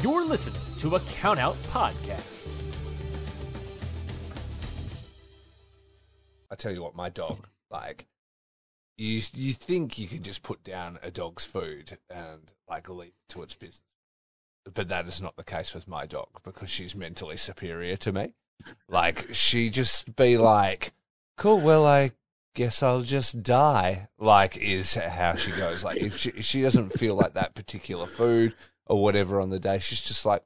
You're listening to a Countout Podcast. I tell you what, my dog, like, you you think you can just put down a dog's food and like leave it to its business, but that is not the case with my dog because she's mentally superior to me. Like, she just be like, "Cool, well, I guess I'll just die." Like, is how she goes. Like, if she if she doesn't feel like that particular food or whatever on the day, she's just like,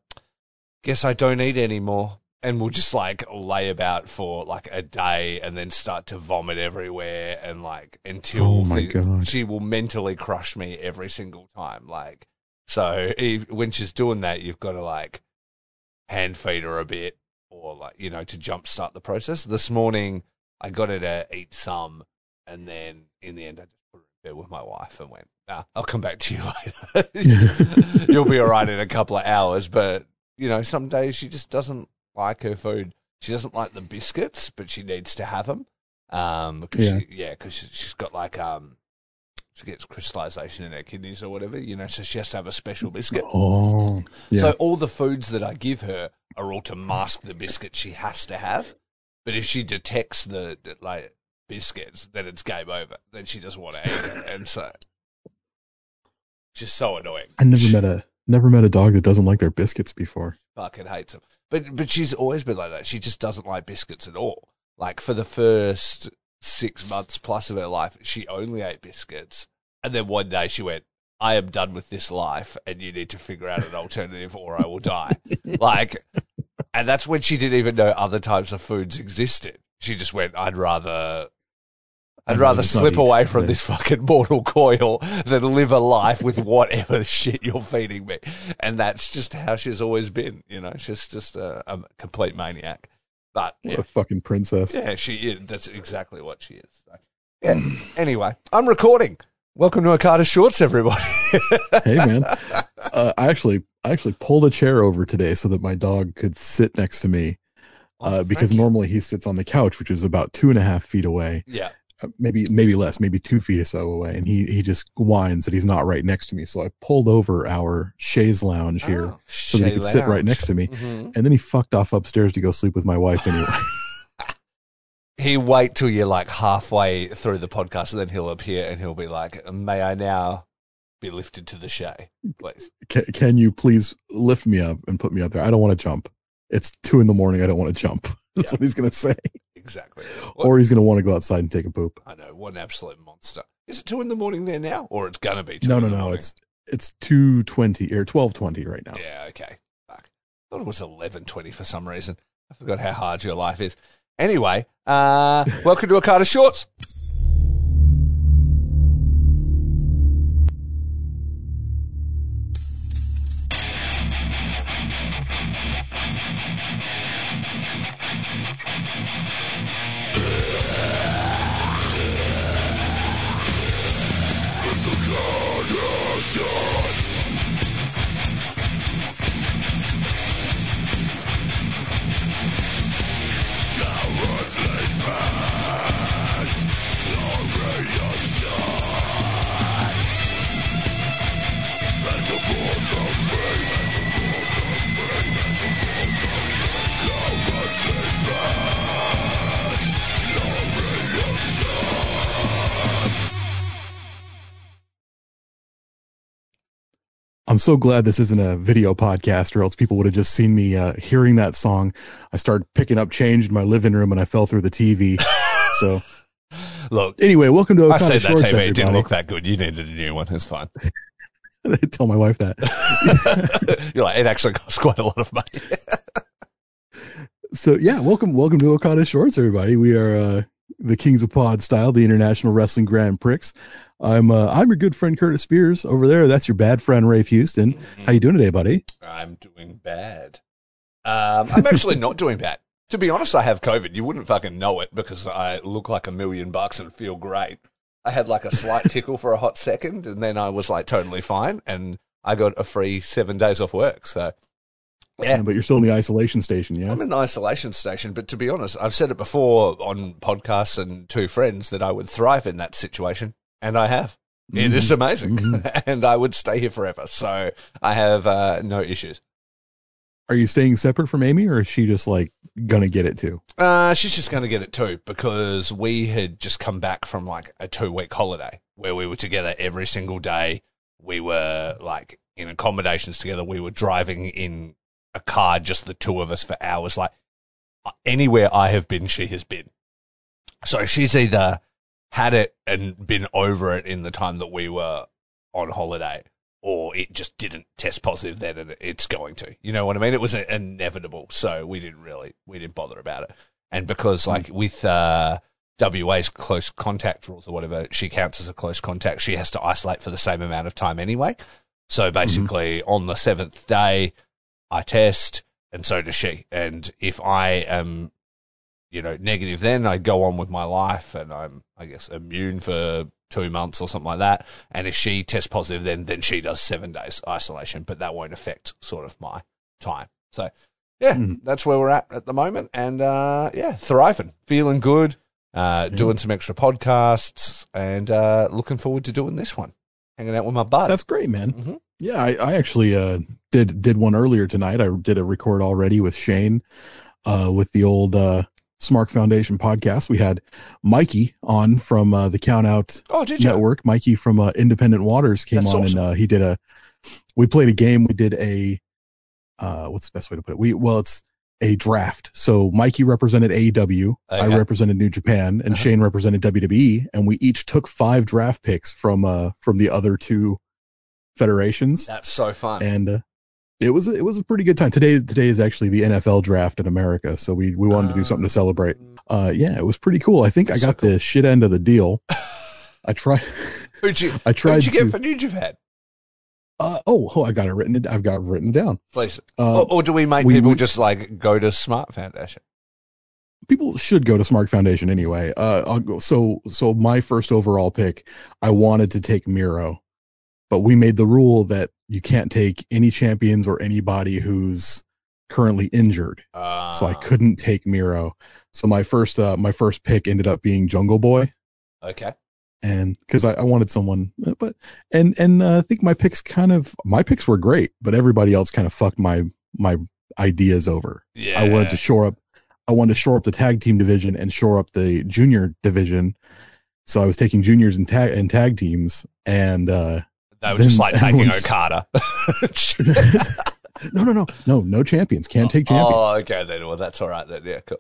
"Guess I don't eat anymore." and we'll just like lay about for like a day and then start to vomit everywhere and like until Oh God. she will mentally crush me every single time like so if, when she's doing that you've got to like hand feed her a bit or like you know to jumpstart the process this morning i got her to eat some and then in the end i just put her in bed with my wife and went nah, i'll come back to you later you'll be all right in a couple of hours but you know some days she just doesn't like her food. She doesn't like the biscuits, but she needs to have them. Um, because Yeah. she, yeah, because she, she's got like um, she gets crystallization in her kidneys or whatever, you know. So she has to have a special biscuit. Oh, yeah. So all the foods that I give her are all to mask the biscuit she has to have. But if she detects the, the like biscuits, then it's game over. Then she doesn't want to eat it, and so she's so annoying. I never met a never met a dog that doesn't like their biscuits before. fucking hates them. But but she's always been like that. She just doesn't like biscuits at all. Like for the first six months plus of her life, she only ate biscuits, and then one day she went. I am done with this life, and you need to figure out an alternative, or I will die. like, and that's when she didn't even know other types of foods existed. She just went, "I'd rather I'd I'd rather rather just not slip away from this. this fucking mortal coil than live a life with whatever shit you're feeding me. And that's just how she's always been, you know. She's just a, a complete maniac. But What yeah, a fucking princess. yeah, she is. That's exactly what she is. So, yeah. Anyway, I'm recording. Welcome to Okada Shorts, everybody. hey man, uh, I actually I actually pulled a chair over today so that my dog could sit next to me. Uh, Oh, because normally he sits on the couch, which is about two and a half feet away, yeah, uh, maybe maybe less, maybe two feet or so away, and he he just whines that he's not right next to me. So I pulled over our chaise lounge here Oh, so that he could sit right next to me, Mhm. and then he fucked off upstairs to go sleep with my wife anyway. He wait till you're like halfway through the podcast, and then he'll appear and he'll be like, "May I now be lifted to the chaise, please?" can, can you please lift me up and put me up there? I don't want to jump. It's two in the morning. I don't want to jump. That's Yeah. what he's gonna say. Exactly. Or he's gonna want to go outside and take a poop. I know, one absolute monster. Is it two in the morning there now, or it's gonna be two? No, in no, no. morning? It's it's two twenty or twelve twenty right now. yeah, okay. Fuck. I thought it was eleven twenty for some reason. I forgot how hard your life is. Anyway, uh, welcome to a Okada Shorts. I'm so glad this isn't a video podcast, or else people would have just seen me uh, hearing that song. I started picking up change in my living room, and I fell through the TV. so Look, anyway, welcome to I Okada said that Shorts, TV. It didn't look that good. You needed a new one. It's fine. Tell my wife that. You're like, it actually costs quite a lot of money. So yeah, welcome, welcome to Okada Shorts, everybody. We are uh, the Kings of Pod style, the International Wrestling Grand Prix. I'm uh, I'm your good friend Curtis Spears over there. That's your bad friend Raffe Houston. How you doing today, buddy? I'm doing bad. Um, I'm actually not doing bad. To be honest, I have COVID. You wouldn't fucking know it because I look like a million bucks and feel great. I had like a slight tickle for a hot second, and then I was like totally fine, and I got a free seven days off work. So, yeah, But you're still in the isolation station, yeah? I'm in an isolation station. But to be honest, I've said it before on podcasts and to friends that I would thrive in that situation, and I have. It is amazing, Mhm. and I would stay here forever. So I have uh, no issues. are you staying separate from Amy, or is she just like gonna get it too? Uh, she's just to get it too because we had just come back from like a two week holiday where we were together every single day. We were like in accommodations together. We were driving in a car, just the two of us for hours. Like anywhere I have been, she has been. So she's either had it and been over it in the time that we were on holiday, or it just didn't test positive then and it's going to. You know what I mean? It was inevitable. So we didn't really, we didn't bother about it. And because like with, uh, WA's close contact rules or whatever, she counts as a close contact. She has to isolate for the same amount of time anyway. So basically, mm-hmm. on the seventh day, I test, and so does she. And if I am, you know, negative, then I go on with my life, and I'm, I guess, immune for two months or something like that. And if she tests positive, then then she does seven days isolation, but that won't affect sort of my time. So yeah, mm. that's where we're at at the moment, and uh, yeah, thriving, feeling good, uh, yeah. doing some extra podcasts, and uh, looking forward to doing this one, hanging out with my bud. That's great, man. Mm-hmm. Yeah, I, I actually uh, did did one earlier tonight. I did a record already with Shane, uh, with the old uh, Smark Foundation podcast. We had Mikey on from uh, the Count Out oh, Network. Mikey from uh, Independent Waters came That's on awesome. and uh, he did a. We played a game. We did a. Uh, what's the best way to put it? We well, it's a draft. So Mikey represented AEW, okay. I represented New Japan, and uh-huh. Shane represented WWE, and we each took five draft picks from uh from the other two federations. That's so fun. And uh, it was it was a pretty good time. Today today is actually the NFL draft in America, so we we wanted to do something to celebrate. Uh, yeah, it was pretty cool. I think I got so cool. the shit end of the deal. I tried. Who'd you? I tried. Who'd you to, get for New Japan? Uh, oh, oh, I got it written. I've got it written down. Please. Uh, or, or, do we make we, people we, just like go to Smart Foundation? People should go to Smart Foundation anyway. Uh, I'll go, so so my first overall pick, I wanted to take Miro, but we made the rule that you can't take any champions or anybody who's currently injured. Uh, so I ah. couldn't take Miro. So my first uh my first pick ended up being Jungle Boy. Okay. And because I, I, wanted someone, but and and uh, I think my picks kind of my picks were great, but everybody else kind of fucked my my ideas over. Yeah. I wanted to shore up. I wanted to shore up the tag team division and shore up the junior division. So I was taking juniors and tag and tag teams, and uh, that was just like taking Okada. no, no, no, no, no champions. Can't take champions. Oh, okay then. Well, that's all right then. Yeah, cool.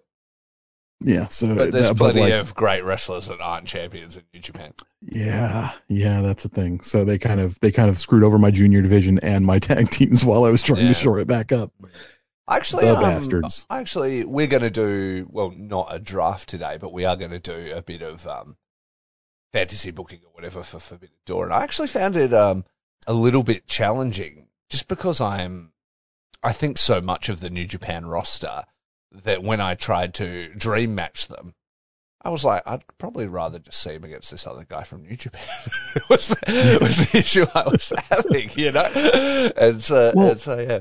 Yeah, so but there's plenty but like, of great wrestlers that aren't champions in New Japan. Yeah, yeah, that's the thing. So they kind of they kind of screwed over my junior division and my tag teams while I was trying yeah. to shore it back up. Actually, um, bastards. Actually, we're going to do well, not a draft today, but we are going to do a bit of um, fantasy booking or whatever for Forbidden Door, and I actually found it um, a little bit challenging, just because I'm, I think so much of the New Japan roster that when I tried to dream match them, I was like, I'd probably rather just see him against this other guy from New Japan. was, the, was the issue I was having, you know? And so, well, and so, yeah.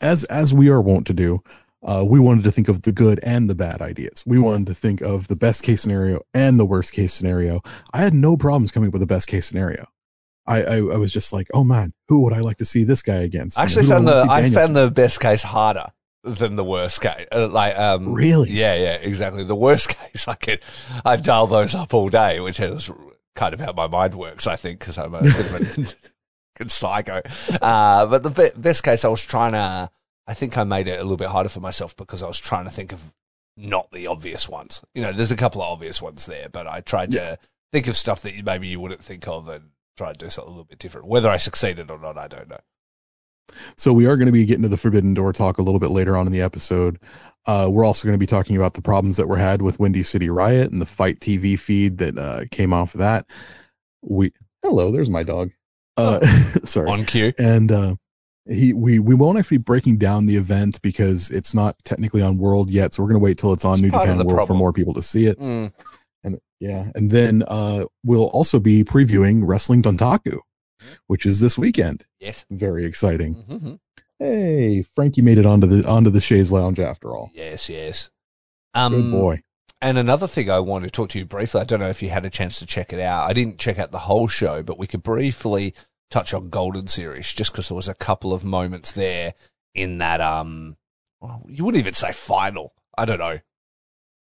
As as we are wont to do, uh, we wanted to think of the good and the bad ideas. We wanted to think of the best case scenario and the worst case scenario. I had no problems coming up with the best case scenario. I, I, I was just like, oh man, who would I like to see this guy against? I actually you know, found the I found the best case harder than the worst case. Uh, like, um, really? Yeah, yeah, exactly. The worst case, I could, I dial those up all day, which is kind of how my mind works, I think, because I'm a bit of different psycho. Uh, but the best case, I was trying to I think I made it a little bit harder for myself because I was trying to think of not the obvious ones. You know, there's a couple of obvious ones there, but I tried yeah. to think of stuff that maybe you wouldn't think of and try to do something a little bit different. Whether I succeeded or not, I don't know. So we are going to be getting to the Forbidden Door talk a little bit later on in the episode. Uh, we're also going to be talking about the problems that were had with Windy City Riot and the FITE TV feed that uh, came off of that. We hello, there's my dog. Uh, oh, sorry, on cue. And uh, he we we won't actually be breaking down the event because it's not technically on World yet, so we're gonna wait till it's on it's New Japan World problem. for more people to see it. Mm. And yeah, and then uh, we'll also be previewing Wrestling Dontaku, which is this weekend. Yes, very exciting. Mm-hmm. Hey, Frankie made it onto the onto the chaise lounge after all. Yes, yes. Um, Good boy. And another thing I want to talk to you briefly. I don't know if you had a chance to check it out. I didn't check out the whole show, but we could briefly touch on Golden Series just because there was a couple of moments there in that um, well, you wouldn't even say final. I don't know.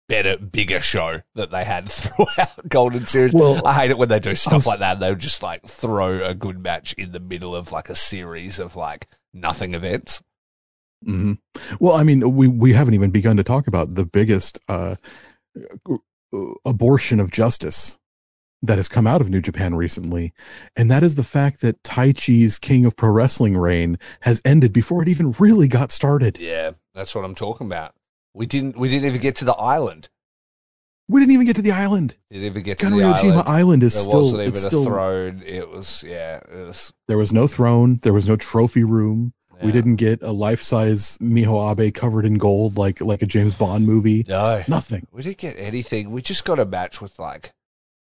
Better, bigger show that they had throughout Golden Series. Well, I hate it when they do stuff was- like that. They would just like throw a good match in the middle of like a series of like nothing events. Mm-hmm. Well, I mean, we we haven't even begun to talk about the biggest uh, uh, abortion of justice that has come out of New Japan recently, and that is the fact that Taichi's King of Pro Wrestling reign has ended before it even really got started. Yeah, that's what I'm talking about. We didn't. We didn't even get to the island. We didn't even get to the island. Didn't even get to the island. Island is there still wasn't even it's a still throne. It was yeah. It was. there was no throne, there was no trophy room. We didn't get a life-size Miho Abe covered in gold like like a James Bond movie. No, Nothing. we didn't get anything. We just got a match with like.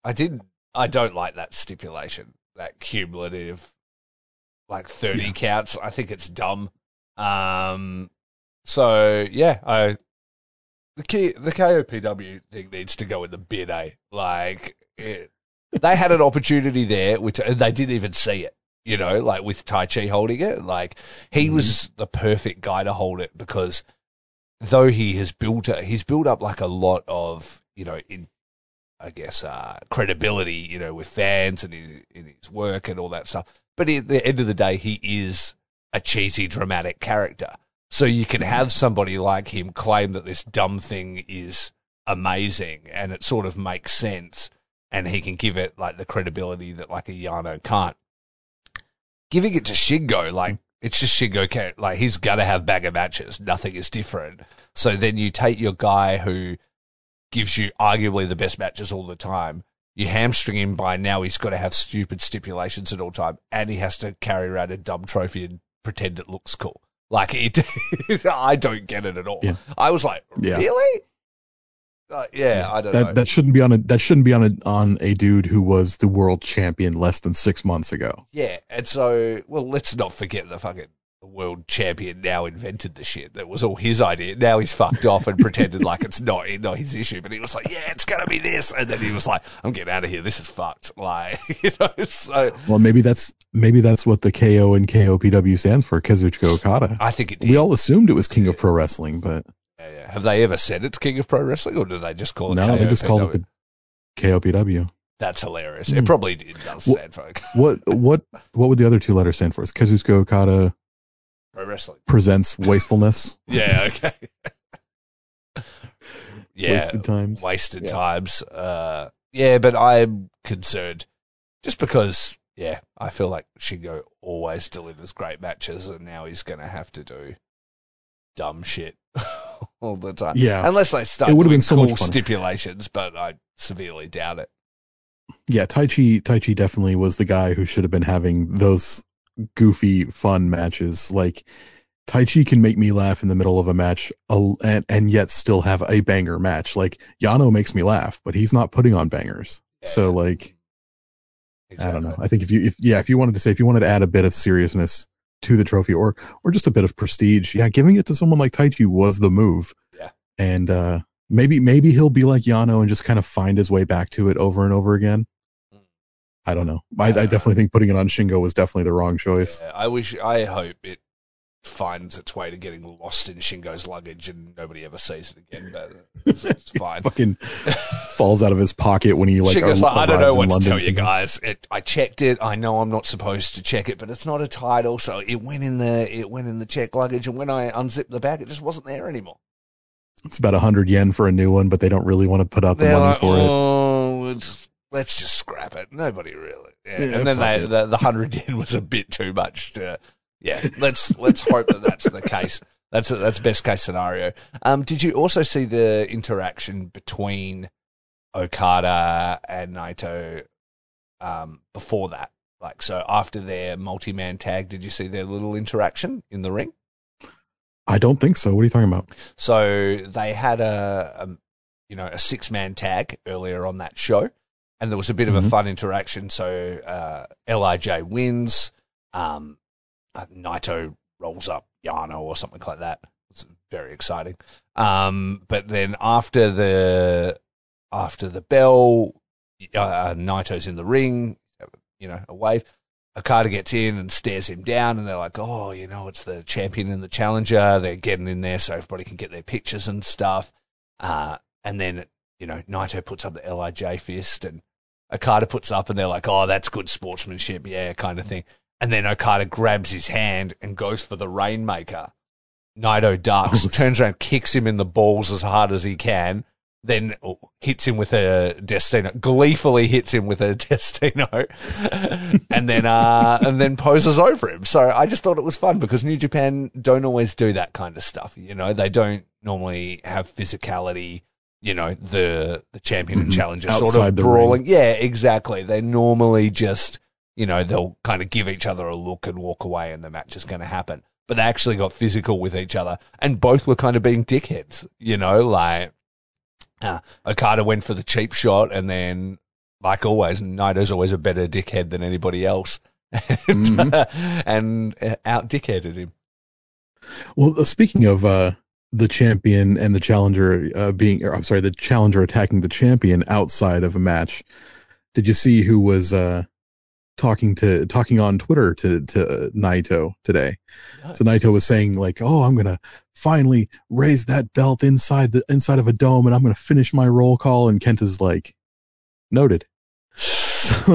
I didn't. I don't like that stipulation. That cumulative, like thirty Yeah. counts. I think it's dumb. Um. So yeah, I. The key, the KOPW thing needs to go in the bin. Eh? Like it, they had an opportunity there, which and they didn't even see it. You know, like with Taichi holding it, like he Mhm. was the perfect guy to hold it because though he has built a, he's built up like a lot of you know in I guess uh, credibility you know with fans and in, in his work and all that stuff. But at the end of the day, he is a cheesy dramatic character. So you can have somebody like him claim that this dumb thing is amazing and it sort of makes sense and he can give it like the credibility that like a Yano can't. Giving it to Shingo, like it's just Shingo like he's gonna have bagger matches. Nothing is different. So then you take your guy who gives you arguably the best matches all the time. You hamstring him by now he's got to have stupid stipulations at all time, and he has to carry around a dumb trophy and pretend it looks cool. Like it, I don't get it at all. Yeah. I was like, Yeah. really? Uh, yeah, I don't know. That that shouldn't be on a that shouldn't be on a on a dude who was the world champion less than six months ago. Yeah, and so well, let's not forget the fucking world champion now invented the shit. That was all his idea. Now he's fucked off and pretended like it's not not his issue. But he was like, "Yeah, it's gonna be this," and then he was like, "I'm getting out of here. This is fucked." Like, you know, so Well, maybe that's maybe that's what the KO and KOPW stands for, Kazuchika Okada. I think it did. We all assumed it was King of Pro Wrestling, but Yeah, yeah. Have they ever said it's King of Pro Wrestling, or do they just call it? no, they just called it the KOPW. That's hilarious. Hmm. It probably does stand for What what what would the other two letters stand for? Is Kazuchika Okada pro wrestling. presents wastefulness, Yeah. Okay. yeah. wasted times. wasted Yeah. times. Uh, yeah, but I'm concerned just because, yeah, I feel like Shingo always delivers great matches, and now he's going to have to do dumb shit all the time. Yeah. unless they start It would've doing been so cool much fun. stipulations, but I severely doubt it. Yeah, Taichi Tai Chi definitely was the guy who should have been having those goofy fun matches. Like Taichi can make me laugh in the middle of a match and and yet still have a banger match. Like Yano makes me laugh, but he's not putting on bangers. So Yeah. like I don't know. I think if you if yeah, if you wanted to say if you wanted to add a bit of seriousness to the trophy or or just a bit of prestige, yeah, giving it to someone like Taichi was the move. Yeah. And uh maybe maybe he'll be like Yano and just kind of find his way back to it over and over again. I don't know. I, I definitely think putting it on Shingo was definitely the wrong choice. Yeah, I wish, I hope it finds its way to getting lost in Shingo's luggage and nobody ever sees it again. But it's, it's fine. Fucking falls out of his pocket when he like, Shingo's like, I don't know what to London tell you guys. It, I checked it. I know I'm not supposed to check it, but it's not a title, so it went in the it went in the check luggage. And when I unzipped the bag, it just wasn't there anymore. It's about a hundred yen for a new one, but they don't really want to put out the They're money like, for it. oh, it's, let's just scrap it. Nobody really. Yeah. Yeah, and then they, the the hundred yen was a bit too much. To, yeah, let's let's hope that that's the case. That's that's best case scenario. Um, did you also see the interaction between Okada and Naito um, before that? Like, so after their multi man tag, did you see their little interaction in the ring? I don't think so. What are you talking about? So they had a, a you know, a six man tag earlier on that show, and there was a bit of a Mhm. fun interaction. So uh, Lij wins, um, uh, Naito rolls up Yano or something like that. It's very exciting. Um, but then after the after the bell, uh, Naito's in the ring, you know, a wave. Okada gets in and stares him down, and they're like, "Oh, you know, it's the champion and the challenger." They're getting in there so everybody can get their pictures and stuff. Uh, and then you know, Naito puts up the Lij fist, and Okada puts up, and they're like, "Oh, that's good sportsmanship, yeah," kind of thing. And then Okada grabs his hand and goes for the Rainmaker. Naito ducks, Oh. turns around, kicks him in the balls as hard as he can, then hits him with a Destino, gleefully hits him with a Destino, and then uh, and then poses over him. So I just thought it was fun because New Japan don't always do that kind of stuff. You know, they don't normally have physicality. You know, the the champion and Mhm. challenger sort Outside of brawling. Yeah, exactly. They normally just you know they'll kind of give each other a look and walk away, and the match is going to happen. But they actually got physical with each other, and both were kind of being dickheads. You know, like uh, Okada went for the cheap shot, and then, like always, Naito's always a better dickhead than anybody else, and, Mhm. and uh, out dickheaded him. Well, uh, speaking of uh, the champion and the challenger uh, being, or, I'm sorry, the challenger attacking the champion outside of a match, did you see who was uh, talking to talking on Twitter to to Naito today? No. So Naito was saying like, "Oh, I'm gonna finally raise that belt inside the inside of a dome, and I'm gonna finish my roll call." And Kenta's like, "Noted.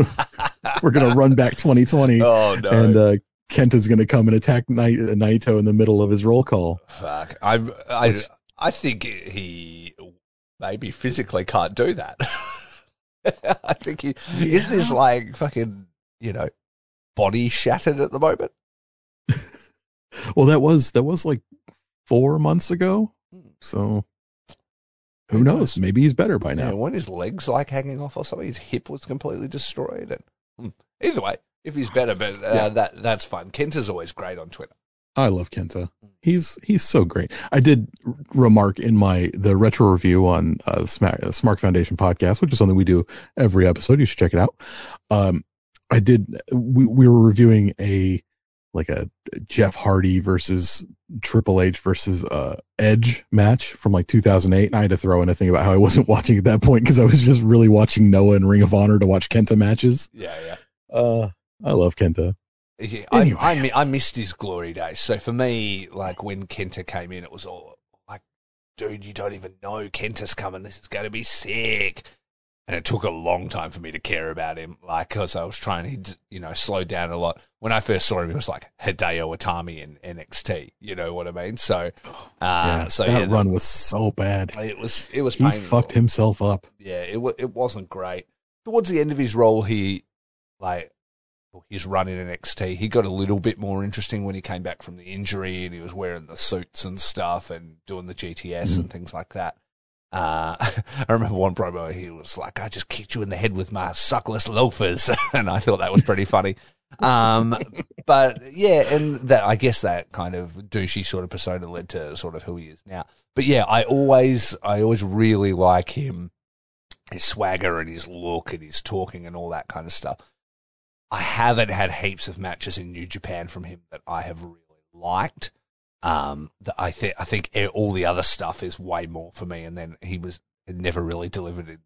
We're gonna run back 2020." oh no! and uh, Kenta's going to come and attack Nai- Naito in the middle of his roll call. Fuck. I I I think he maybe physically can't do that. I think he isn't his like fucking you know body shattered at the moment. Well, that was that was like four months ago. So who Who knows? knows? Maybe he's better by Yeah, now. when his legs like hanging off or something, his hip was completely destroyed. And hmm. either way, if he's better, but uh, Yeah. that that's fun. Kenta's always great on Twitter. I love Kenta. He's he's so great. I did r- remark in my the retro review on uh, the Smack, uh, Smart Foundation podcast, which is something we do every episode. You should check it out. Um, I did. We we were reviewing a like a Jeff Hardy versus Triple H versus uh, Edge match from like 2008, and I had to throw in a thing about how I wasn't watching at that point because I was just really watching Noah and Ring of Honor to watch Kenta matches. Yeah, yeah. Uh, I love Kenta. Yeah, Anyway. I, I, I missed his glory days. So for me, like when Kenta came in, it was all like, dude, you don't even know Kenta's coming. This is going to be sick. And it took a long time for me to care about him, like, because I was trying to, you know, slow down a lot. When I first saw him, he was like Hideo Itami in NXT. You know what I mean? So, uh, yeah, so that yeah, run was so bad. it was, it was He painful. fucked himself up. yeah, it it wasn't great. Towards the end of his role, he like his run in NXT, he got a little bit more interesting when he came back from the injury and he was wearing the suits and stuff and doing the GTS and things like that. Uh, I remember one promo he was like, "I just kicked you in the head with my suckless loafers," and I thought that was pretty funny. Um, but yeah, and that I guess that kind of douchey sort of persona led to sort of who he is now. But yeah, I always, I always really like him, his swagger and his look and his talking and all that kind of stuff. I haven't had heaps of matches in New Japan from him that I have really liked. Um, that I think I think all the other stuff is way more for me, and then he was never really delivered in,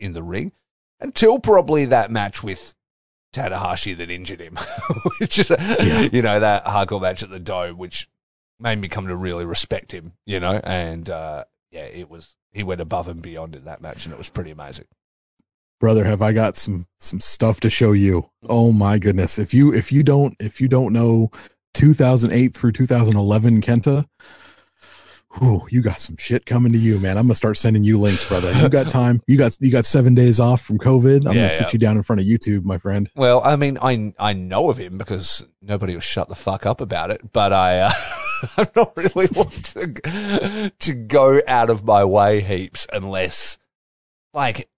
in the ring until probably that match with Tanahashi that injured him, which is Yeah. you know that hardcore match at the Dome, which made me come to really respect him, you know, and uh, yeah, it was he went above and beyond in that match, and it was pretty amazing. Brother have i got some some stuff to show you? Oh my goodness. If you if you don't if you don't know 2008 through 2011 kenta whew, you got some shit coming to you man. I'm gonna start sending you links brother. You got time. You got you got seven days off from covid. I'm Yeah, gonna sit yeah. you down in front of youtube my friend. Well, I mean, I I know of him because nobody will shut the fuck up about it, but I uh, I'm not really want to to go out of my way heaps unless like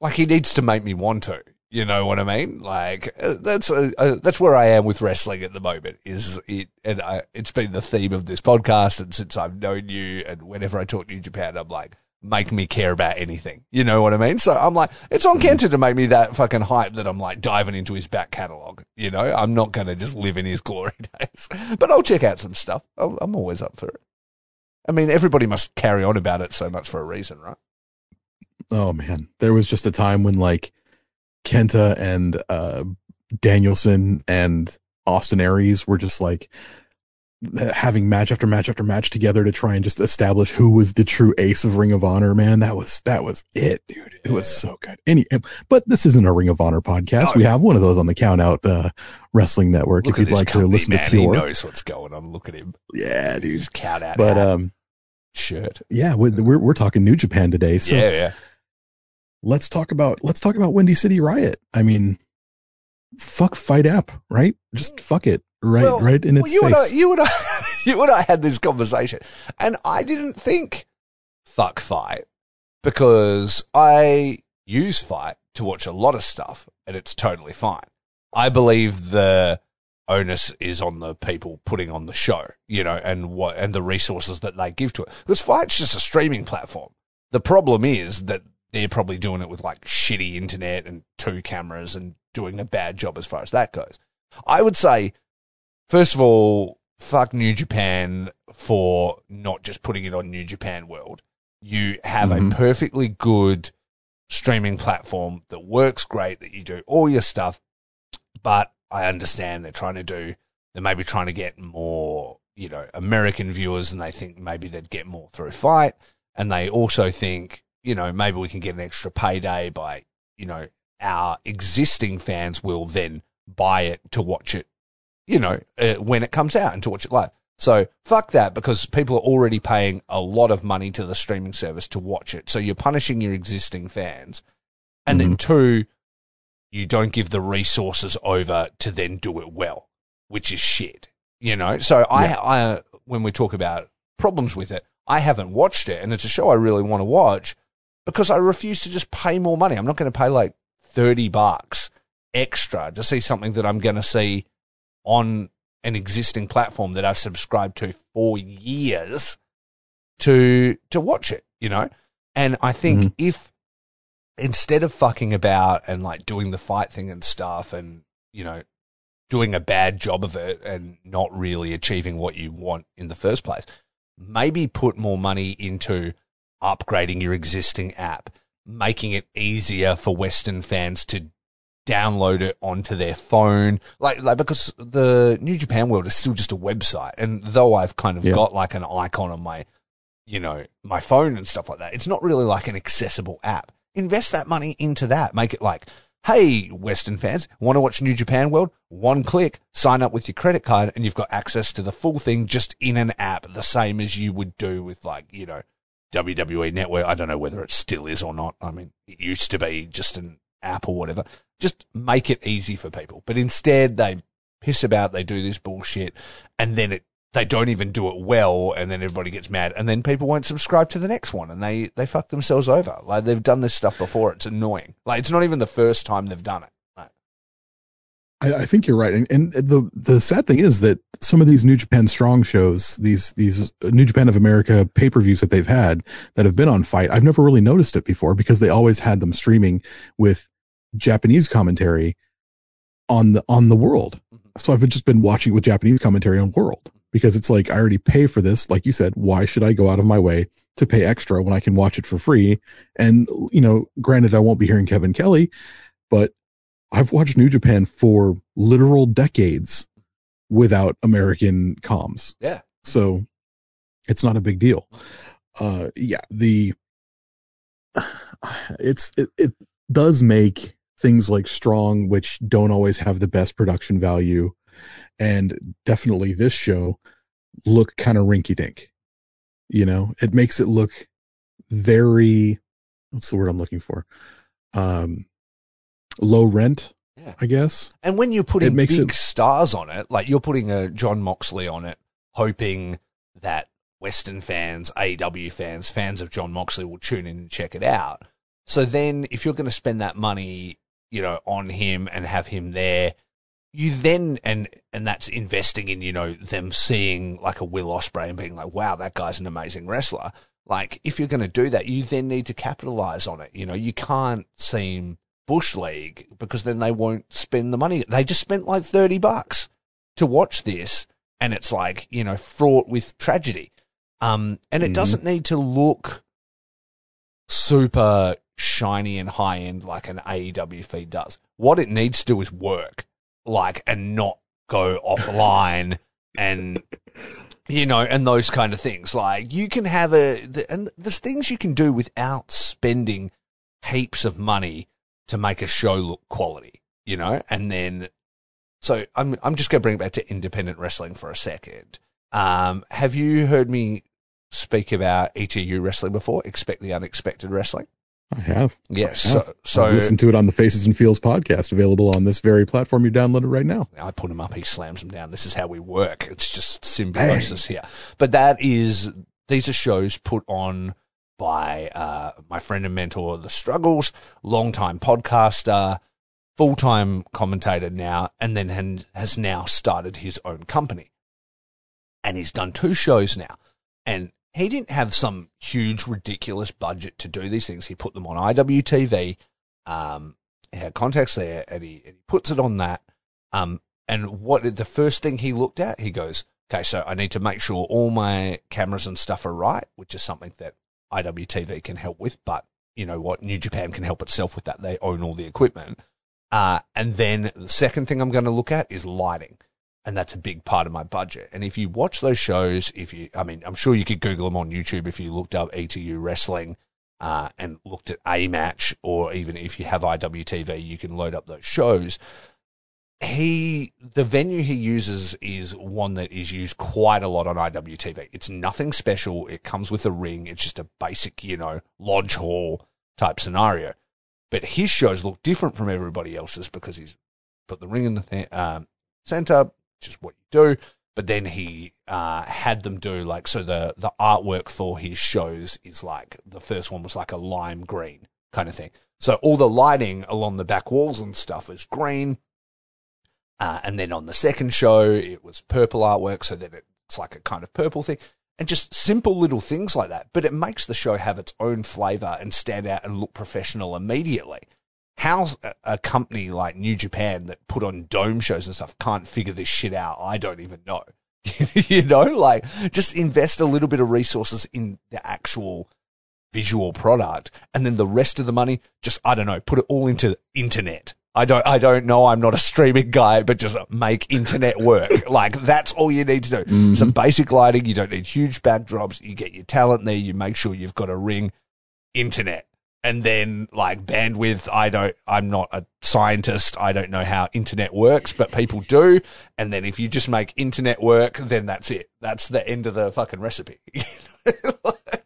like he needs to make me want to. You know what I mean? Like uh, that's uh, uh, that's where I am with wrestling at the moment. Is it? And I, it's been the theme of this podcast, and since I've known you, and whenever I talk to New Japan, I'm like, make me care about anything. You know what I mean? So I'm like, it's on Kenta to make me that fucking hype that I'm like diving into his back catalogue. You know, I'm not going to just live in his glory days, but I'll check out some stuff. I'll, I'm always up for it. I mean, everybody must carry on about it so much for a reason, right? Oh man there was just a time when like kenta and uh Danielson and Austin Aries were just like having match after match after match together to try and just establish who was the true ace of Ring of Honor, man. That was that was it, dude. It was so good. Any but this isn't a Ring of Honor podcast. No. We have one of those on the Count Out uh, Wrestling Network Look if you'd like to listen man. to Pure. He knows what's going on. Look at him. Yeah, dude. He's count out But um shirt. yeah, we- we're we're talking New Japan today. So yeah, yeah. Let's talk about let's talk about Windy City Riot. I mean, fuck FITE App, right? Just mm. fuck it, right? Well, right in its well, you and I, you and I, you and I had this conversation, and I didn't think fuck FITE because I use FITE to watch a lot of stuff, and it's totally fine. I believe the onus is on the people putting on the show, you know, and what and the resources that they give to it. Because FITE's just a streaming platform. The problem is that they're probably doing it with like shitty internet and two cameras and doing a bad job as far as that goes. I would say First of all, fuck New Japan for not just putting it on New Japan World. You have Mhm. a perfectly good streaming platform that works great, that you do all your stuff. But I understand they're trying to do, they're maybe trying to get more, you know, American viewers and they think maybe they'd get more through FITE. And they also think, you know, maybe we can get an extra payday by, you know, our existing fans will then buy it to watch it you know, uh, when it comes out and to watch it live. So fuck that because people are already paying a lot of money to the streaming service to watch it. So you're punishing your existing fans. And then two, you don't give the resources over to then do it well, which is shit. You know, so I, Yeah. I, when we talk about problems with it, I haven't watched it and it's a show I really want to watch because I refuse to just pay more money. I'm not going to pay like 30 bucks extra to see something that I'm going to see on an existing platform that I've subscribed to for years to to watch it, you know? And I think Mhm. if instead of fucking about and like doing the FITE thing and stuff and, you know, doing a bad job of it and not really achieving what you want in the first place, maybe put more money into upgrading your existing app, making it easier for Western fans to download it onto their phone. Like, like because the New Japan World is still just a website, and though I've kind of Yeah. got like an icon on my, you know, my phone and stuff like that, it's not really like an accessible app. Invest that money into that. Make it like, hey, Western fans, want to watch New Japan World? One click, sign up with your credit card, and you've got access to the full thing just in an app, the same as you would do with like, you know, WWE Network. I don't know whether it still is or not. I mean, it used to be just an app or whatever. Just make it easy for people. But instead, they piss about, they do this bullshit, and then it they don't even do it well, and then everybody gets mad, and then people won't subscribe to the next one, and they they fuck themselves over. Like they've done this stuff before. It's annoying. Like it's not even the first time they've done it. I, I think you're right, and, and the the sad thing is that some of these New Japan Strong shows, these these uh, New Japan of America pay per views that they've had that have been on FITE, I've never really noticed it before because they always had them streaming with Japanese commentary on the on the World. Mm-hmm. So I've just been watching with Japanese commentary on World because it's like I already pay for this. Like you said, why should I go out of my way to pay extra when I can watch it for free? And you know, granted, I won't be hearing Kevin Kelly, but I've watched New Japan for literal decades without American comms. yeah, So it's not a big deal. Uh yeah, the it's it, it does make things like strong which don't always have the best production value and definitely this show look kind of rinky dink. You know, it makes it look very what's the word I'm looking for? Um low rent, Yeah. I guess. And when you're putting It makes big it- stars on it, like you're putting a Jon Moxley on it, hoping that Western fans, AEW fans, fans of Jon Moxley will tune in and check it out. So then if you're going to spend that money, you know, on him and have him there, you then and and that's investing in, you know, them seeing like a Will Ospreay and being like, wow, that guy's an amazing wrestler. Like if you're going to do that, you then need to capitalize on it. You know, you can't seem Bush League because then they won't spend the money. They just spent like 30 bucks to watch this and it's like, you know, fraught with tragedy. Um, and it Mhm. doesn't need to look super shiny and high end like an AEW feed does. What it needs to do is work. like, and not go offline and you know, and those kind of things. Like you can have a, the, and there's things you can do without spending heaps of money to make a show look quality, you know, and then, so I'm, I'm just going to bring it back to independent wrestling for a second. Um, have you heard me speak about ETU wrestling before? Expect the unexpected wrestling? I have. Yes. I have. So, so I've listened to it on the Faces and Feels podcast, available on this very platform you downloaded right now. I put him up, he slams him down. This is how we work. It's just symbiosis here. But that is, these are shows put on by uh, my friend and mentor, The Struggles, longtime podcaster, full time commentator now, and then has now started his own company. And he's done two shows now. And he didn't have some huge, ridiculous budget to do these things. He put them on IWTV. Um, he had contacts there, and he, and he puts it on that. Um, and what the first thing he looked at, he goes, "Okay, so I need to make sure all my cameras and stuff are right," which is something that IWTV can help with. But you know what, New Japan can help itself with that. They own all the equipment. Uh, and then the second thing I'm going to look at is lighting and that's a big part of my budget. And if you watch those shows, if you, I mean, I'm sure you could Google them on YouTube if you looked up ETU wrestling uh, and looked at a match, or even if you have IWTV, you can load up those shows. He, the venue he uses is one that is used quite a lot on IWTV. It's nothing special. It comes with a ring. It's just a basic, you know, lodge hall type scenario. But his shows look different from everybody else's because he's put the ring in the th- um, center, just what you do. But then he uh, had them do like so the the artwork for his shows is like the first one was like a lime green kind of thing. So all the lighting along the back walls and stuff is green. Uh, and then on the second show, it was purple artwork, so that it's like a kind of purple thing. And just simple little things like that. But it makes the show have its own flavor and stand out and look professional immediately how a company like New Japan that put on dome shows and stuff can't figure this shit out, I don't even know. you know, like just invest a little bit of resources in the actual visual product and then the rest of the money just I don't know, put it all into internet. I don't I don't know, I'm not a streaming guy, but just make internet work. like that's all you need to do. Mm-hmm. Some basic lighting, you don't need huge backdrops, you get your talent there, you make sure you've got a ring. Internet. And then like bandwidth i don't i'm not a scientist. I don't know how internet works but people do. And then if you just make internet work then that's it. That's the end of the fucking recipe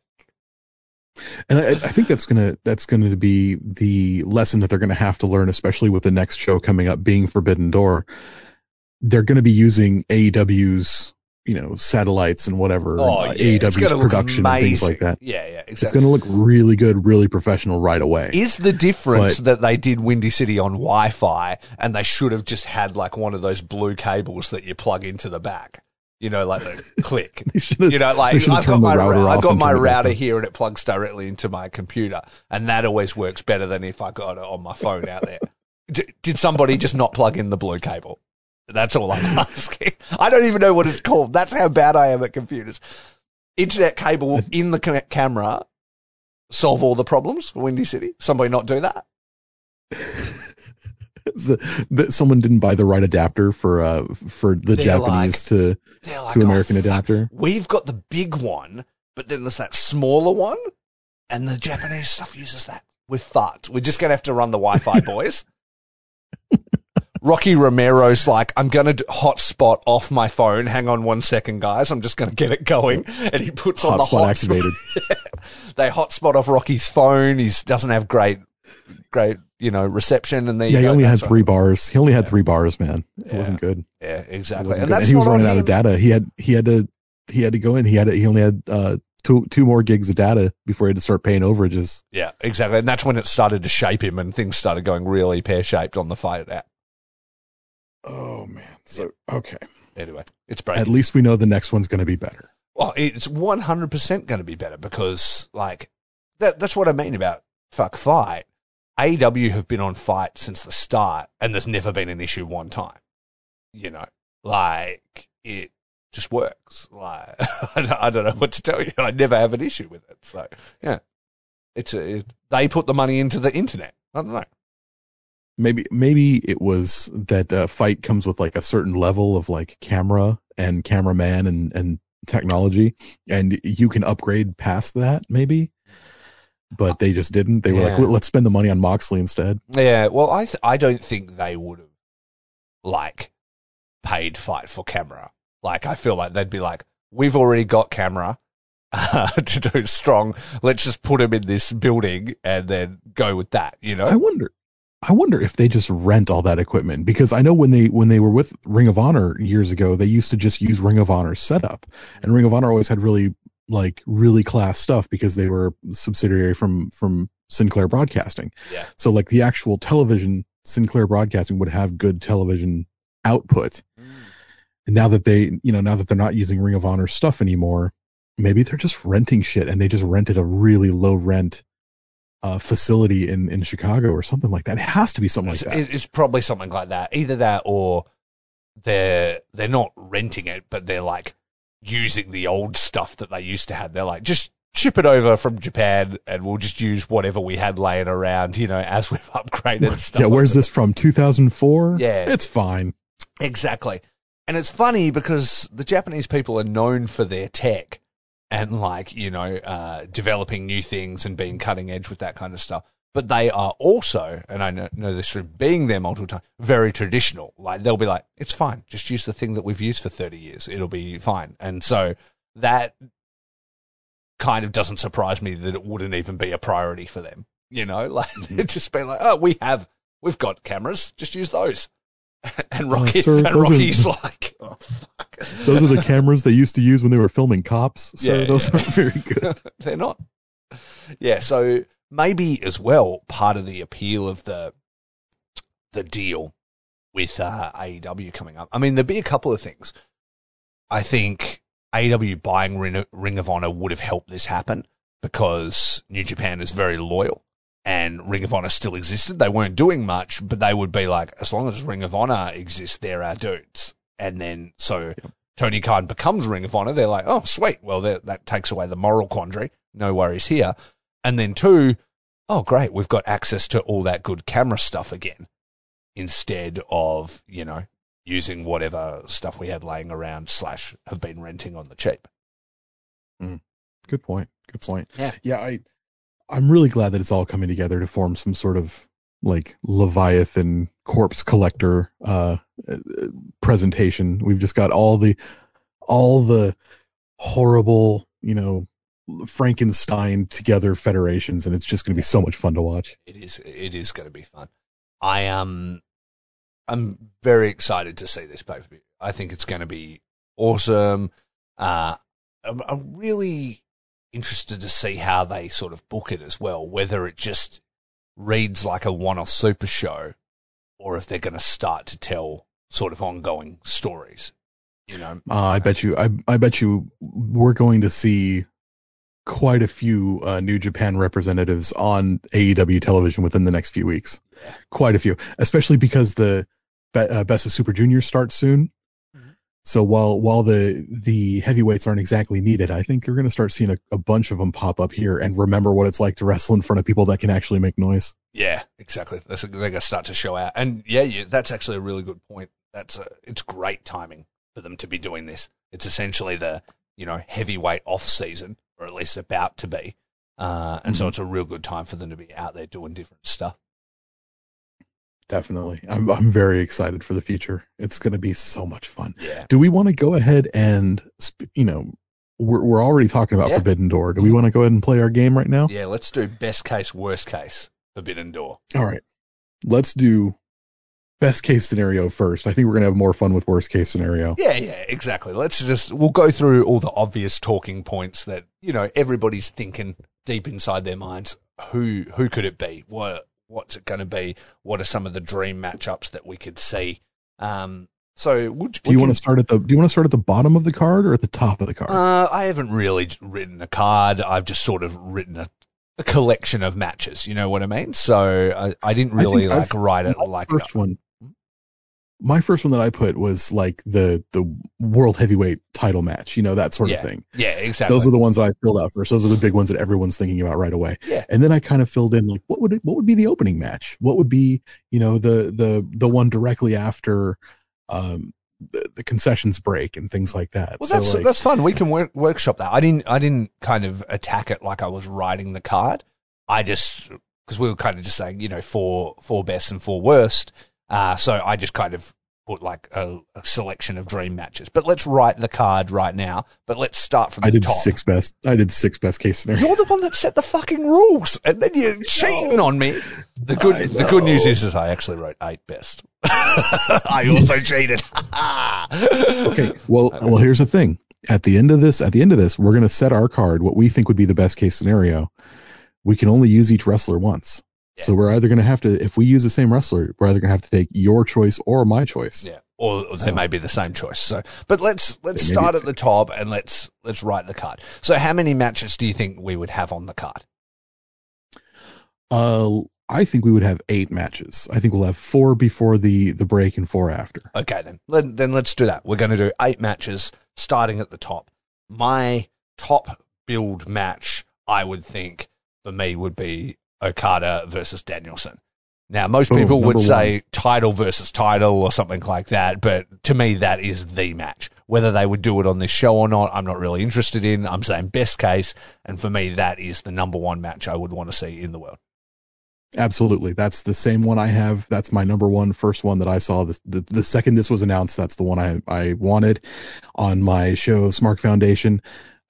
and I, I, think that's gonna that's gonna be the lesson that they're gonna have to learn especially with the next show coming up being forbidden door they're gonna be using aew's you know satellites and whatever oh, and, uh, yeah. AEW's production and things like that. Yeah, yeah, exactly. It's going to look really good, really professional right away. Is the difference but, that they did Windy City on Wi-Fi and they should have just had like one of those blue cables that you plug into the back? You know, like the click. you know, like I've got my router I've got my router here and it plugs directly into my computer, and that always works better than if I got it on my phone out there. D- did somebody just not plug in the blue cable? That's all I'm asking. I don't even know what it's called. That's how bad I am at computers. Internet cable in the camera solve all the problems for Windy City. Somebody not do that. someone didn't buy the right adapter for uh for the they're Japanese like, to like, to American oh, adapter. We've got the big one, but then there's that smaller one, and the Japanese stuff uses that. We're fucked. We're just gonna have to run the Wi-Fi, boys. Rocky Romero's like, I'm going to hotspot off my phone. Hang on one second, guys. I'm just going to get it going. And he puts on the hotspot. activated. they hotspot off Rocky's phone. He doesn't have great, great, you know, reception. And there yeah, he only had three bars. He only had yeah. three bars, man. It yeah. wasn't good. Yeah, exactly. And, and, he was running out of data. He had, he had to, he had to go in. He had, to, he only had, uh, two two more gigs of data before he had to start paying overages. Yeah, exactly. And that's when it started to shape him and things started going really pear shaped on the FITE app. Oh man. So okay. Anyway, it's breaking. At least we know the next one's going to be better. Well, it's one hundred percent going to be better because, like, that that's what I mean about fuck FITE. AEW have been on FITE since the start, and there's never been an issue one time. You know, like it just works. Like I don't know what to tell you. I never have an issue with it. So yeah, it's a, it, they put the money into the internet. I don't know. maybe maybe it was that uh, FITE comes with like a certain level of like camera and cameraman and and technology and you can upgrade past that maybe but they just didn't they were like well, let's spend the money on moxley instead Yeah, well, I th- I don't think they would have like paid FITE for camera. Like, I feel like they'd be like, we've already got camera uh, to do strong. Let's just put him in this building and then go with that. You know? i wonder i wonder if they just rent all that equipment because i know when they when they were with ring of honor years ago they used to just use ring of honor setup and ring of honor always had really like really class stuff because they were subsidiary from from sinclair broadcasting. Yeah. so like the actual television sinclair broadcasting would have good television output. And now that they you know now that they're not using ring of honor stuff anymore maybe they're just renting shit and they just rented a really low rent uh, facility in in chicago or something like that. It has to be something like that. it's probably something like that. Either that or they're they're not renting it, but they're like using the old stuff that they used to have. They're like, just ship it over from Japan and we'll just use whatever we had laying around, you know, as we've upgraded stuff. yeah where's this from 2004 Yeah. it's fine Exactly. And it's funny because the Japanese people are known for their tech and like, you know, uh, developing new things and being cutting edge with that kind of stuff. But they are also, and I know, know this from being there multiple times, very traditional. Like they'll be like, it's fine. Just use the thing that we've used for 30 years. It'll be fine. And so that kind of doesn't surprise me that it wouldn't even be a priority for them. You know, like they'd just be like, oh, we have, we've got cameras. Just use those. And Uh, Rocky, sir, and those are- Rocky's like, oh, fuck. those are the cameras they used to use when they were filming cops so Yeah, those yeah. aren't very good They're not. Yeah, so maybe as well part of the appeal of the the deal with uh, AEW coming up. I mean, there'd be a couple of things. I think AEW buying Ring, of Honor would have helped this happen because New Japan is very loyal and Ring of Honor still existed. They weren't doing much, but they would be like, as long as Ring of Honor exists, they're our dudes. And then so Tony Khan becomes Ring of Honor. They're like, oh, sweet. Well, that that takes away the moral quandary. No worries here. And then two, oh, great. We've got access to all that good camera stuff again instead of, you know, using whatever stuff we had laying around slash have been renting on the cheap. Good point. Good point. Yeah. Yeah, I I'm really glad that it's all coming together to form some sort of like Leviathan corpse collector uh uh, presentation. We've just got all the all the horrible, you know, Frankenstein together federations and it's just going to be so much fun to watch. It is it is going to be fun. I am. I'm very excited to see this pay per view. I think it's going to be awesome. Uh, I'm, I'm really interested to see how they sort of book it as well. Whether it just reads like a one-off super show, or if they're going to start to tell sort of ongoing stories. You know, Uh, I bet you I I bet you we're going to see quite a few uh, New Japan representatives on AEW television within the next few weeks. Quite a few, especially because the uh, Best of Super Juniors starts soon. Mhm. So while while the the heavyweights aren't exactly needed, I think you're going to start seeing a, a bunch of them pop up here and remember what it's like to wrestle in front of people that can actually make noise. Yeah, exactly. That's, they're going to start to show out, and yeah, yeah, that's actually a really good point. That's a, it's great timing for them to be doing this. It's essentially the you know heavyweight off season, or at least about to be, uh, and so Mhm. it's a real good time for them to be out there doing different stuff. Definitely, I'm I'm very excited for the future. It's going to be so much fun. Yeah, do we want to go ahead and you know we're, we're already talking about Yeah. forbidden door do we want to go ahead and play our game right now yeah. Let's do best case, worst case, Forbidden Door. all right let's do best case scenario first i think we're going to have more fun with worst case scenario Yeah, yeah, exactly. Let's just we'll go through all the obvious talking points that you know everybody's thinking deep inside their minds. Who who could it be? What what's it going to be? What are some of the dream matchups that we could see? Um, so would, do you want to start at the do you want to start at the bottom of the card or at the top of the card Uh, I haven't really written a card. I've just sort of written a, a collection of matches. You know what I mean? So I, I didn't really like I've- write it like first one my first one that I put was like the the world heavyweight title match, you know, that sort Yeah. of thing. Yeah, exactly. Those were the ones that I filled out first. Those are the big ones that everyone's thinking about right away. Yeah. And then I kind of filled in like what would it, what would be the opening match? What would be, you know, the the the one directly after um the, the concessions break and things like that. Well, So, that's like, that's fun. We can work, workshop that. I didn't I didn't kind of attack it like I was writing the card. I just because we were kind of just saying you know four four best and four worst. Uh, so I just kind of put like a, a selection of dream matches. But let's write the card right now. But let's start from I the did top. six best. I did six best case scenario. You're the one that set the fucking rules, and then you're cheating on me. The good the good news is, is I actually wrote eight best. I also cheated. okay well well here's the thing at the end of this at the end of this we're going to set our card what we think would be the best case scenario we can only use each wrestler once so we're either going to have to if we use the same wrestler we're either going to have to take your choice or my choice Yeah, or they may be the same choice. So, but let's let's They may be start at the top and let's let's write the card. So, how many matches do you think we would have on the card? uh i think we would have eight matches i think we'll have four before the the break and four after Okay, then Let, then let's do that. We're going to do eight matches, starting at the top. My top build match, I would think, for me would be Okada versus Danielson. Now, most people would number say title versus title or something like that, but to me, that is the match. Whether they would do it on this show or not, I'm not really interested in. I'm saying best case, and for me, that is the number one match I would want to see in the world. absolutely that's the same one i have that's my number one first one that i saw the, the, the second this was announced that's the one i i wanted on my show smart foundation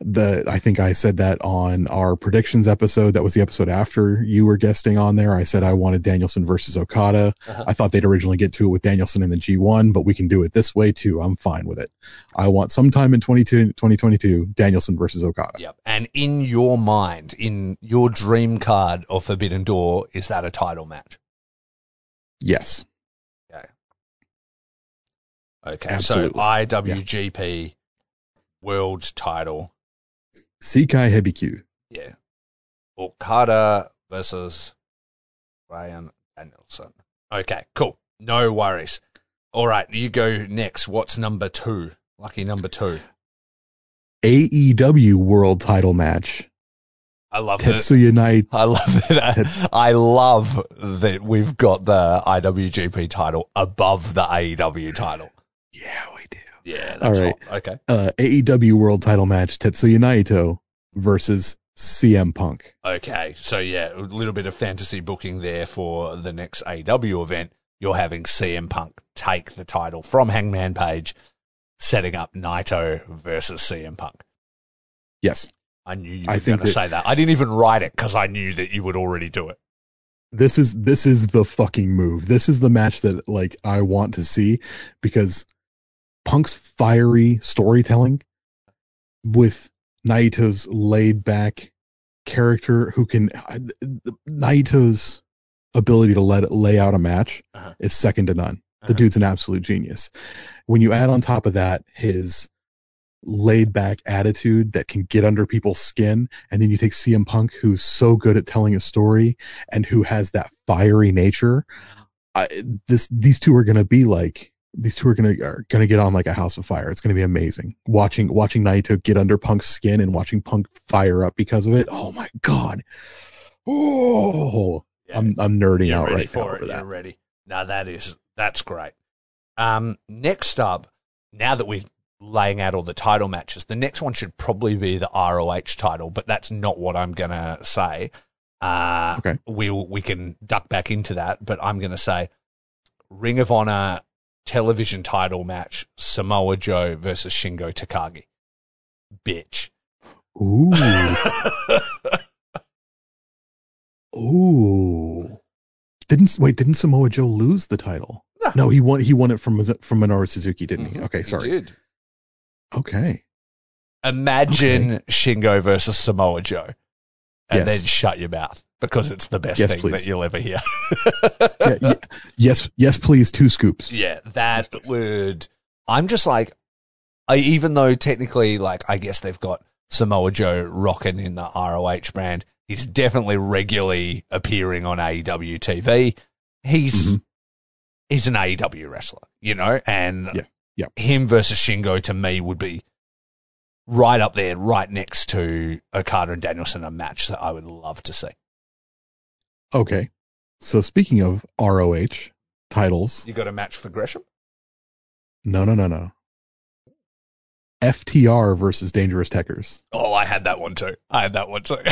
the i think i said that on our predictions episode that was the episode after you were guesting on there i said i wanted danielson versus okada Uh-huh. i thought they'd originally get to it with danielson in the g1 but we can do it this way too i'm fine with it i want sometime in 22 2022 danielson versus okada Yep. And in your mind, in your dream card of Forbidden Door, is that a title match? yes Okay. Okay. Absolutely. So IWGP World Title. Sekai Hebikyu. Yeah. Okada versus Bryan Danielson. Okay, cool. No worries. All right, you go next. What's number two? Lucky number two. AEW World Title match. I love that. Tetsuya Naito. I love that. I love that we've got the IWGP title above the AEW title. Yeah, we do. Yeah, that's All right. hot. Okay. Uh, AEW World Title match. Tetsuya Naito versus CM Punk. Okay. So yeah, a little bit of fantasy booking there for the next AEW event. You're having CM Punk take the title from Hangman Page, setting up Naito versus CM Punk. Yes. I knew you were going to say that. I didn't even write it because I knew that you would already do it. This is this is the fucking move. This is the match that like I want to see because Punk's fiery storytelling with Naito's laid back character who can Naito's ability to let it lay out a match Uh-huh. is second to none. The Uh-huh. dude's an absolute genius. When you add on top of that his laid back attitude that can get under people's skin, and then you take CM Punk, who's so good at telling a story and who has that fiery nature. I, this these two are gonna be like these two are gonna are gonna get on like a house of fire. It's gonna be amazing watching watching Naito get under Punk's skin and watching Punk fire up because of it. Oh my god! Oh, Yeah. I'm I'm nerding You're out ready right now for over it. that. You're ready. Now that is that's great. Um, next up, now that we're laying out all the title matches, the next one should probably be the ROH title, but that's not what I'm gonna say. Uh, Okay. We'll we can duck back into that, but I'm gonna say Ring of Honor television title match: Samoa Joe versus Shingo Takagi. Bitch. Ooh, ooh. Didn't wait? Didn't Samoa Joe lose the title? No. No, he won. He won it from from Minoru Suzuki, didn't he? Mhm, Okay, he sorry. did. Okay. Imagine Shingo versus Samoa Joe, and Yes. then shut your mouth because it's the best Yes, thing please. that you'll ever hear. Yeah, yeah, yes, yes, please. Two scoops. yeah, that would. I'm just like, I even though technically, like, I guess they've got Samoa Joe rocking in the ROH brand. He's definitely regularly appearing on AEW TV. He's Mhm. he's an AEW wrestler, you know, and Yeah, yeah. him versus Shingo to me would be right up there, right next to Okada and Danielson, a match that I would love to see. Okay. So speaking of ROH titles, You got a match for Gresham? no, no, no, no. FTR versus Dangerous Tekkers. Oh, I had that one too. I had that one too.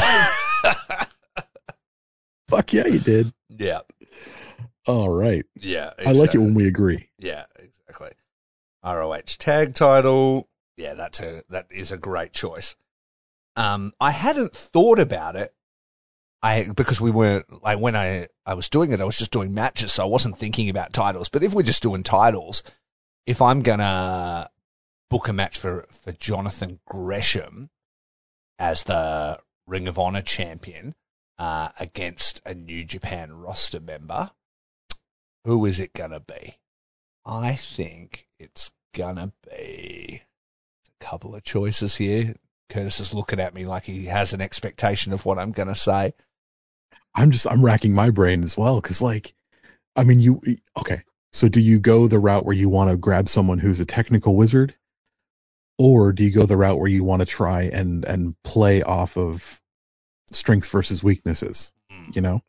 Fuck yeah, you did. yeah, All right. yeah. I like it when we agree. Yeah, exactly. ROH tag title. Yeah, that's a that is a great choice. Um, I hadn't thought about it. I because we weren't like when I I was doing it, I was just doing matches, so I wasn't thinking about titles. But if we're just doing titles, if I'm gonna book a match for for Jonathan Gresham as the Ring of Honor champion uh, against a New Japan roster member, who is it gonna be? I think it's gonna be a couple of choices here. Curtis is looking at me like he has an expectation of what I'm gonna say. I'm just I'm racking my brain as well because like, I mean you okay. So do you go the route where you want to grab someone who's a technical wizard, or do you go the route where you want to try and and play off of strengths versus weaknesses? You know,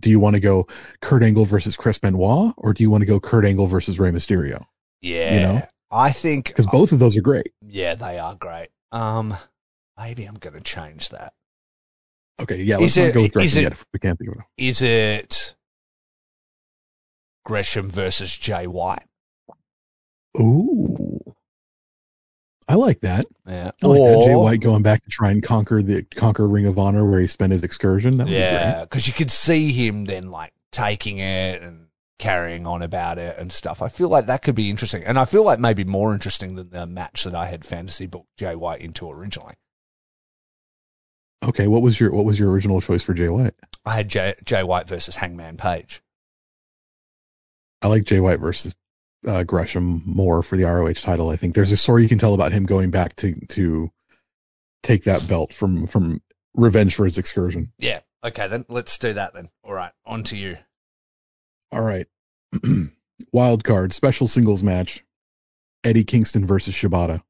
do you want to go Kurt Angle versus Chris Benoit, or do you want to go Kurt Angle versus Rey Mysterio? Yeah, You know? I think Because both of those are great. Yeah, they are great. Um, maybe I'm gonna change that. Okay, yeah, let's Is not it- go with Gresham it- yet if we can't think of it. Is it Gresham versus Jay White? Ooh, I like that. Yeah, I like that. Jay White going back to try and conquer the conquer Ring of Honor where he spent his excursion. That would Yeah, because you could see him then like taking it and carrying on about it and stuff. I feel like that could be interesting, and I feel like maybe more interesting than the match that I had fantasy booked Jay White into originally. Okay, what was your what was your original choice for Jay White? I had Jay, Jay White versus Hangman Page. I like Jay White versus uh, Gresham more for the ROH title. I think there's a story you can tell about him going back to to take that belt from from revenge for his excursion. Yeah. Okay, then let's do that then. All right, on to you. All right, wild card special singles match: Eddie Kingston versus Shibata.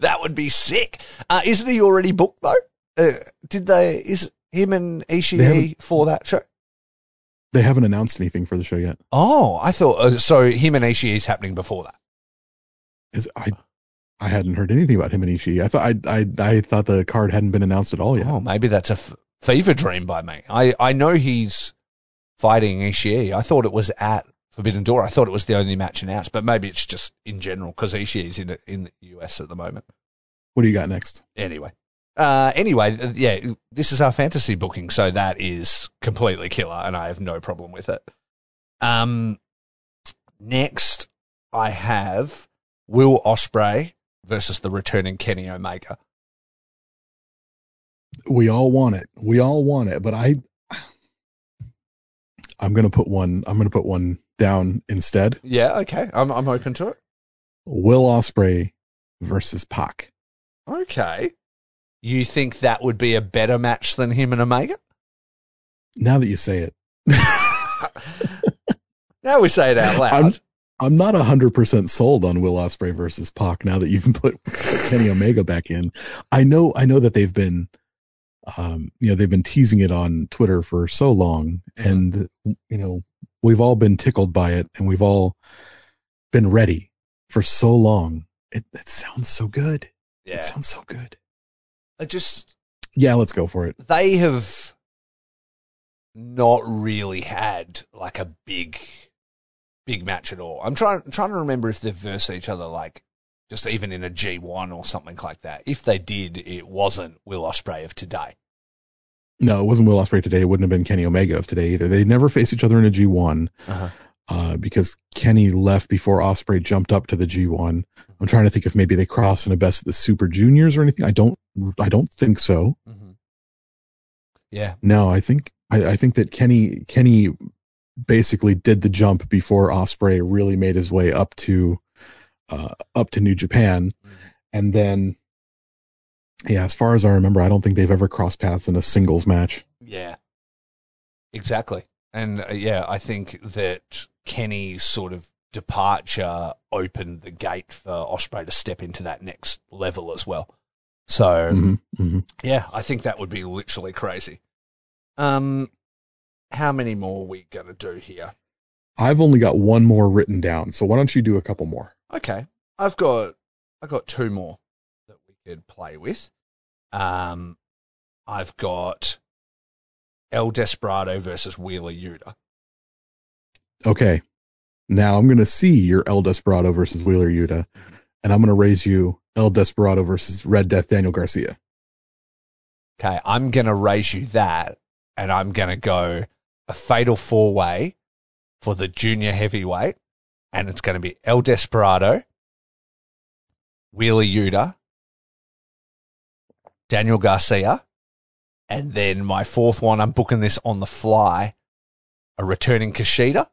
That would be sick. Uh, isn't he already booked though? Uh, did they? Is him and Ishii for that show? They haven't announced anything for the show yet. Oh, I thought uh, so. Him and Ishii is happening before that. Is I I hadn't heard anything about him and Ishii. I thought I I I thought the card hadn't been announced at all yet. Oh, maybe that's a f- fever dream by me. I I know he's fighting Ishii. I thought it was at Forbidden Door. I thought it was the only match announced, but maybe it's just in general because Ishii is in in the US at the moment. What do you got next? Anyway. Uh, anyway, yeah, this is our fantasy booking, so that is completely killer, and I have no problem with it. Um, next, I have Will Ospreay versus the returning Kenny Omega. We all want it. We all want it, but I I'm gonna put one. I'm gonna put one down instead. Yeah, okay, I'm I'm open to it. Will Ospreay versus Pac. Okay, you think that would be a better match than him and Omega? Now that you say it, now we say it out loud. I'm- I'm not hundred percent sold on Will Ospreay versus Pac. Now that you've put Kenny Omega back in, I know I know that they've been, um, you know, they've been teasing it on Twitter for so long, and you know, we've all been tickled by it, and we've all been ready for so long. It, it sounds so good. yeah, It sounds so good. I just Yeah, let's go for it. they have not really had like a big big match at all. I'm trying trying to remember if they've versed each other like just even in a G1 or something like that. If they did, it wasn't Will Ospreay of today. No, it wasn't Will Ospreay today. It wouldn't have been Kenny Omega of today either. They never faced each other in a G1 Uh-huh. uh, because Kenny left before Ospreay jumped up to the G1. I'm trying to think if maybe they crossed in a best of the Super Juniors or anything. I don't. I don't think so. Mm-hmm. Yeah, No, I think I, I think that Kenny Kenny basically did the jump before Ospreay really made his way up to uh, up to New Japan, and then yeah, as far as I remember, I don't think they've ever crossed paths in a singles match. yeah, Exactly. And uh, yeah, I think that Kenny's sort of departure opened the gate for Ospreay to step into that next level as well. So hmm hmm yeah, I think that would be literally crazy. Um, how many more are we gonna do here? I've only got one more written down, so why don't you do a couple more? Okay, I've got I've got two more that we could play with. Um, I've got El Desperado versus Wheeler Yuta. Okay. Now I'm going to see your El Desperado versus Wheeler Yuta, and I'm going to raise you El Desperado versus Red Death Daniel Garcia. Okay, I'm gonna raise you that, and I'm gonna go a fatal four way for the junior heavyweight, and it's gonna be El Desperado, Wheeler Yuta, Daniel Garcia, and then my fourth one. I'm booking this on the fly. A returning Kushida.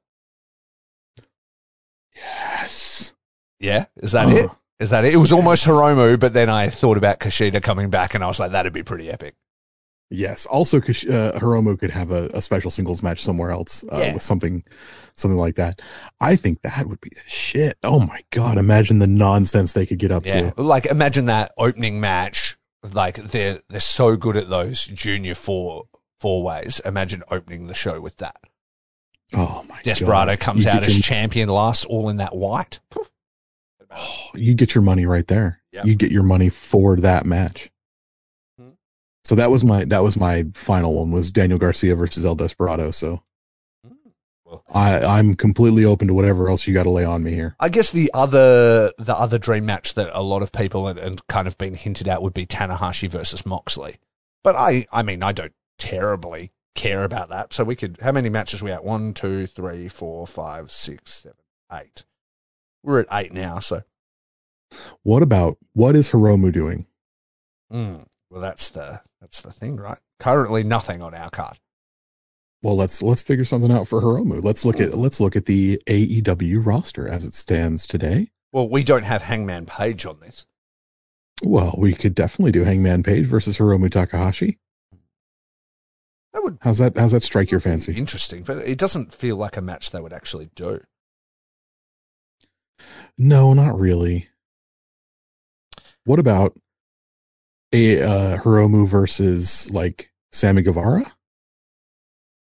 Yes. Yeah, is that it? Ugh. Is that it? It was almost Yes. Hiromu, but then I thought about Kushida coming back, and I was like, that'd be pretty epic. Yes. Also, uh, Hiromu could have a, a special singles match somewhere else uh, Yeah. with something, something like that. I think that would be the shit. Oh my god! Imagine the nonsense they could get up Yeah, to. like imagine that opening match. Like they're they're so good at those junior four four ways. Imagine opening the show with that. Oh my Desperado god! comes You out as your- champion last, all in that white. Oh, you get your money right there. Yep. You get your money for that match. So that was my that was my final one was Daniel Garcia versus El Desperado. So Well, I I'm completely open to whatever else you got to lay on me here. I guess the other the other dream match that a lot of people and, and kind of been hinted at would be Tanahashi versus Moxley. But I I mean I don't terribly care about that. So we could how many matches we at? One, two, three, four, five, six, seven, eight. We're at eight now, so What about what is Hiromu doing? Mm, well, that's the that's the thing, right? Currently, nothing on our card. Well, let's let's figure something out for Hiromu. Let's look at hmm. let's look at the AEW roster as it stands today. Well, we don't have Hangman Page on this. Well, we could definitely do Hangman Page versus Hiromu Takahashi. That would How's that? How's that strike your fancy? interesting, but it doesn't feel like a match they would actually do. No, not really. What about a uh, Hiromu versus like Sammy Guevara?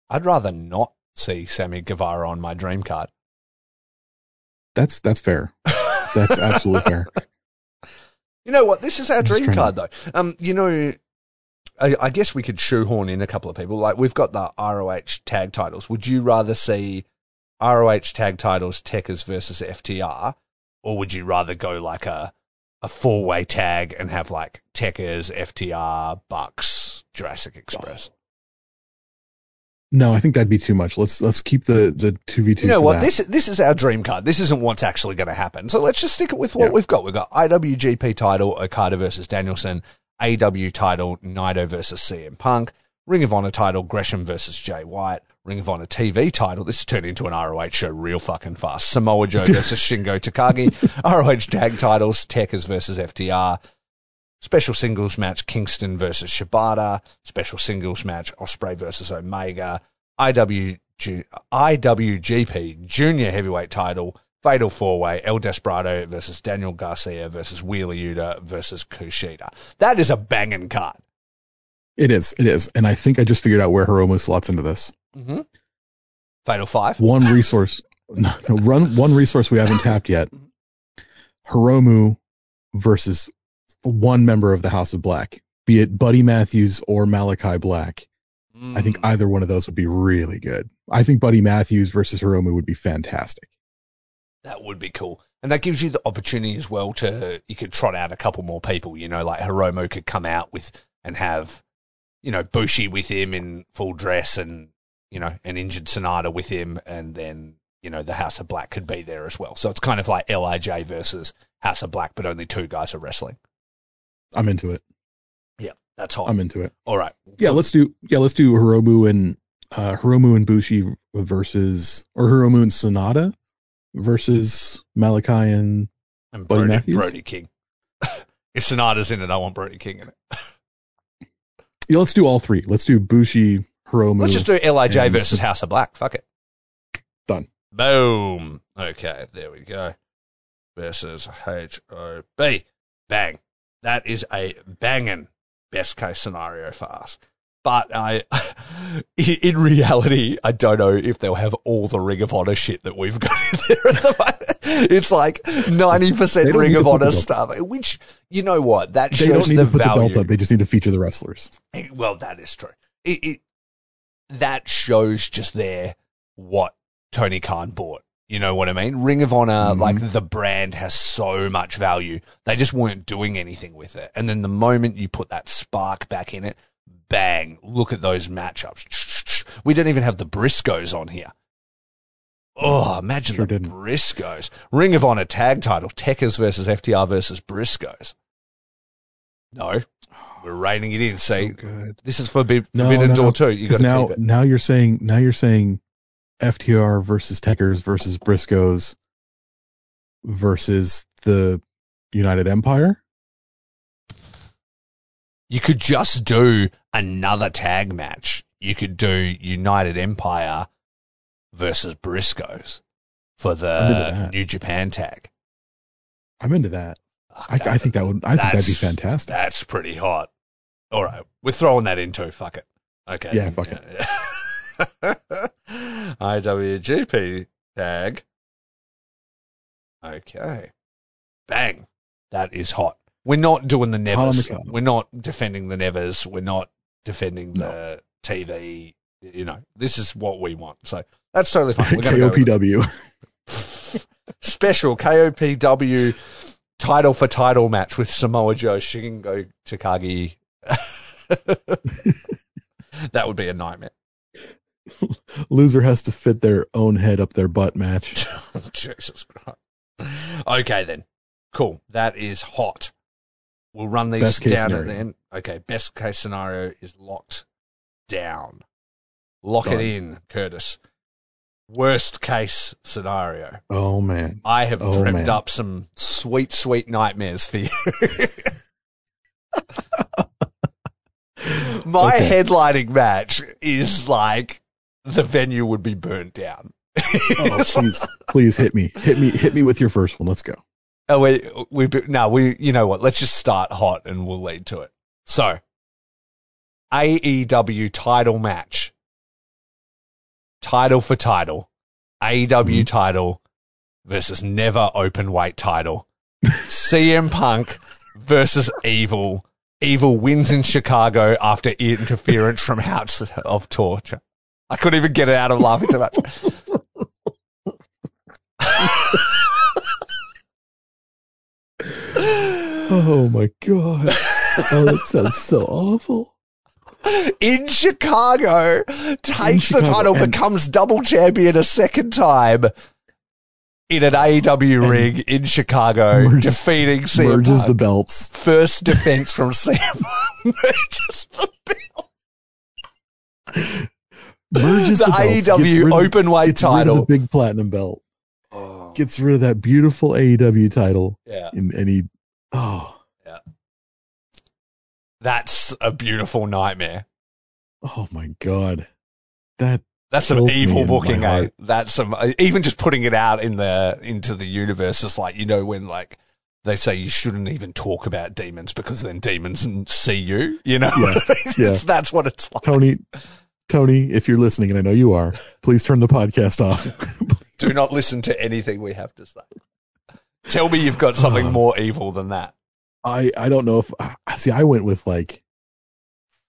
I'd rather not see Sammy Guevara on my dream card. That's that's fair. That's absolutely fair. You know what? This is our I'm dream card, though. Um, you know, I, I guess we could shoehorn in a couple of people. Like we've got the ROH tag titles. Would you rather see ROH tag titles Tekkers versus FTR, or would you rather go like a a four way tag and have like Tekkers, FTR, Bucks, Jurassic Express? No, I think that'd be too much. Let's let's keep the the two v two. You know what? that. This this is our dream card. This isn't what's actually going to happen. So let's just stick it with what Yeah. we've got. We've got IWGP title Okada versus Danielson, AW title Naito versus CM Punk, Ring of Honor title Gresham versus Jay White, Ring of Honor TV title. This turned into an ROH show real fucking fast. Samoa Joe versus Shingo Takagi, ROH tag titles Tekkers versus FTR. Special singles match Kingston versus Shibata. Special singles match Ospreay versus Omega. IWG, IWGP Junior Heavyweight title Fatal Four Way El Desperado versus Daniel Garcia versus Wheeler Yuta versus Kushida. That is a banging card. it is it is, and I think I just figured out where Hiromu slots into this. Mm-hmm. Fatal Five. One resource, no, no, run one resource we haven't tapped yet. Hiromu versus one member of the House of Black, be it Buddy Matthews or Malachi Black. I think Mm. either one of those would be really good. I think Buddy Matthews versus Hiromu would be fantastic. That would be cool. And that gives you the opportunity as well to, you could trot out a couple more people, you know, like Hiromu could come out with and have, you know, Bushi with him in full dress and, you know, an injured Sanada with him. And then, you know, the House of Black could be there as well. So it's kind of like LIJ versus House of Black, but only two guys are wrestling. I'm into it. Yeah, that's hot. I'm into it. All right. Yeah, let's do yeah, let's do Hiromu and uh Hiromu and Bushi versus or Hiromu and Sanada versus Malachi and And Buddy Matthews? Brody King. if Sanada's in it, I want Brody King in it. yeah, let's do all three. Let's do Bushi, Let's just do Lij and versus House of Black. Fuck it. Done. Boom. Okay, there we go. Versus H O B. Bang. That is a banging best case scenario for us. But I, in reality, I don't know if they'll have all the Ring of Honor shit that we've got in there at the moment. It's like ninety percent Ring of the Honor stuff. Which you know what that they don't shows need the to put the value. belt up. They just need to feature the wrestlers. Eh, Well, that is true. It, it that shows just there what Tony Khan bought. You know what I mean? Ring of Honor, Mhm. like the brand has so much value. They just weren't doing anything with it. And then the moment you put that spark back in it, bang, look at those matchups. We don't even have the Briscoes on here. Oh, imagine Sure the didn't. Briscoes. Ring of Honor tag title, Tekkers versus FTR versus Briscoes. No, we're reining it in. See, so this is for Forbidden No, no, Door no, too. You got now, now you're saying, now you're saying, FTR versus Tekkers versus Briscoes versus the United Empire. You could just do another tag match. You could do United Empire versus Briscoes for the. New Japan tag. I'm into that. I, I think that would. I think that'd be fantastic. That's pretty hot. All right, we're throwing that into. Fuck it. Okay. Yeah, fuck it. it. IWGP tag. Okay. Bang. That is hot. We're not doing the Nevers. We're not defending the Nevers. We're not defending the TV. You know, this is what we want. So that's totally fine. We're gonna go. KOPW. special KOPW title for title match with Samoa Joe Shingo Takagi. that would be a nightmare. Loser has to fit their own head up their butt match. Jesus Christ. Okay, then. Cool. That is hot. We'll run these Best down at the end. Okay, best case scenario is locked down. Lock it in, Curtis. Worst case scenario. Oh man. I have Oh, dreamt man. up some sweet, sweet nightmares for you. My Okay. headlining match is like the venue would be burnt down. Oh, please, please hit me, hit me, hit me with your first one. Let's go. Oh, we, we, no, we, you know what? Let's just start hot and we'll lead to it. So, AEW title match. Title for title. AEW Mhm. title versus never open weight title. CM Punk versus Evil. Evil wins in Chicago after interference from House of Torture. I couldn't even get it out of laughing too much. Oh my god. Oh, that sounds so awful. In Chicago, takes the Chicago, title, and- becomes double champion a second time in an AEW And ring in Chicago, merges- defeating CM Merges Punk. the belts. First defense from CM merges the belt. Merges The, the. AEW open weight gets rid of title. the big platinum belt. Oh, Gets rid of that beautiful AEW title. yeah, In any. Oh. That's a beautiful nightmare. Oh my god. That That's some me evil in booking, eh? That's some even just putting it out in the into the universe is like you know when like they say you shouldn't even talk about demons because then demons see you. You know, Yeah, yeah. That's what it's like. Tony Tony, if you're listening and I know you are, please turn the podcast off. Do not listen to anything we have to say. Tell me you've got something Uh. more evil than that. I I don't know if I see I went with like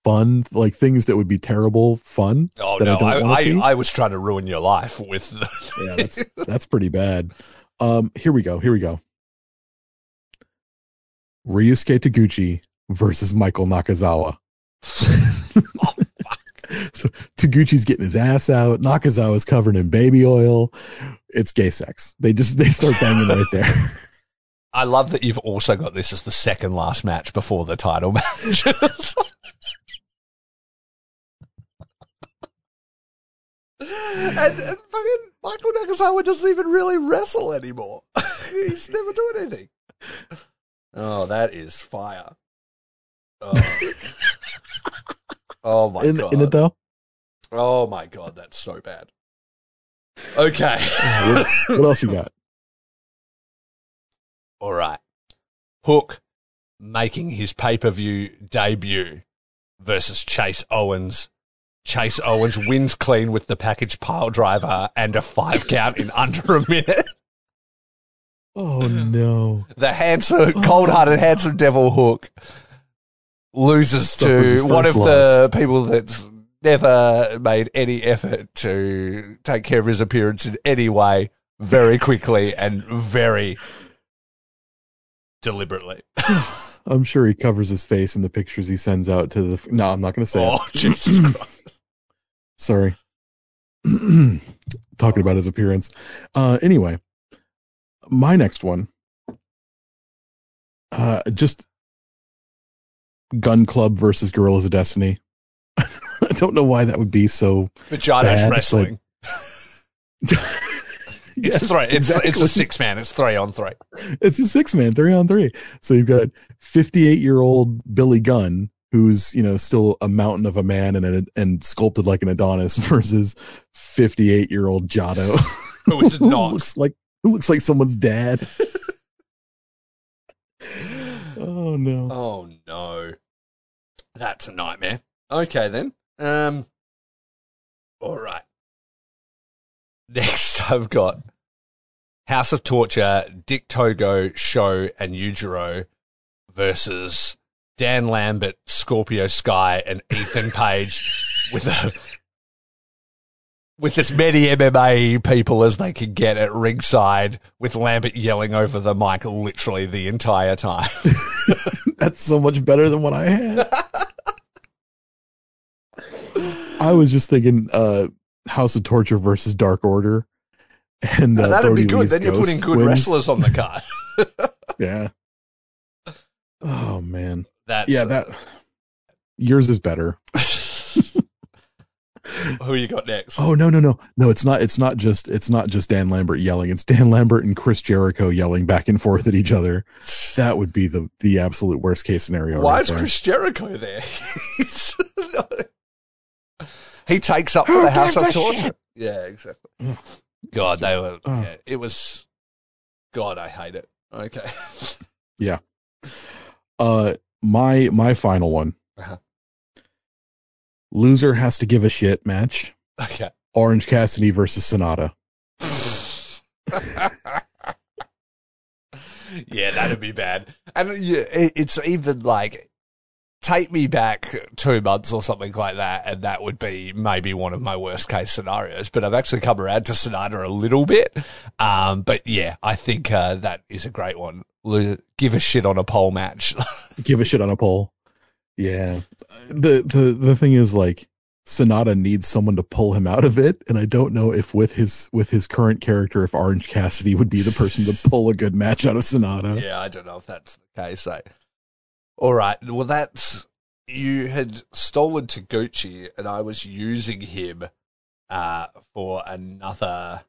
fun like things that would be terrible fun. Oh that I no, I, wanna I. I was trying to ruin your life with. The, Yeah, that's that's pretty bad. Um here we go. Here we go. Ryusuke Taguchi versus Michael Nakazawa. So Taguchi's getting his ass out. Nakazawa's covered in baby oil. It's gay sex. They just they start banging right there. I love that you've also got this as the second last match before the title match. and, and fucking Michael Nakazawa doesn't even really wrestle anymore. He's never doing anything. Oh, that is fire. Oh, Oh my in, god. in it though. Oh my god, that's so bad. Okay. what, what else you got? All right. Hook making his pay per view debut versus Chase Owens. Chase Owens wins clean with the package pile driver and a five count in under a minute. Oh no! The handsome, cold hearted, handsome devil Hook loses to one of first the people that's never made any effort to take care of his appearance in any way very quickly and very deliberately. I'm sure he covers his face in the pictures he sends out to the. No, I'm not going to say oh, it. Jesus Christ. Sorry. Talking about his appearance. Uh, anyway, my next one. Uh, just Gunn Club versus Guerrillas of Destiny. I don't know why that would be so. Vaginas Bad, wrestling. It's Yes, three. It's, it's a six man. It's three on three. It's a six man, three on three. So you've got 58 year old Billy Gunn, who's, you know, still a mountain of a man and, and sculpted like an Adonis versus 58 year old Jado. Who is who looks like, who looks like someone's dad. oh no. Oh no, that's a nightmare. Okay then. Um. All right. Next, I've got House of Torture, Dick Togo, SHO, and Yujiro versus Dan Lambert, Scorpio Sky, and Ethan Page with a with as many MMA people as they can get at ringside, with Lambert yelling over the mic literally the entire time. That's so much better than what I had. I was just thinking uh House of Torture versus Dark Order. And uh, That'd be Brody good. Lee's Then you're putting good wins. wrestlers on the card. Yeah. Oh man. That's Yeah, that yours is better. Who you got next? Oh no, no, no. No, it's not it's not just it's not just Dan Lambert yelling. It's Dan Lambert and Chris Jericho yelling back and forth at each other. That would be the the absolute worst case scenario. Why right is there. Chris Jericho there? He's he takes up for the House of Torture. shit? Yeah, exactly. Ugh. God, they were. Oh. Yeah, it was. God, I hate it. Okay. Yeah. Uh my my final one. Uh-huh. Loser has to give a shit match. okay. Orange Cassidy versus Sanada. yeah, that'd be bad. And yeah, it, it's even like take me back two months or something like that, and that would be maybe one of my worst case scenarios. But I've actually come around to Sanada a little bit. Um, but yeah, I think uh, that is a great one. Give a shit on a pole match. Give a shit on a pole. Yeah. The the the thing is like Sanada needs someone to pull him out of it, and I don't know if with his with his current character, if Orange Cassidy would be the person to pull a good match out of Sanada. yeah, I don't know if that's the case. So. All right. Well, that's you had stolen Taguchi, and I was using him uh, for another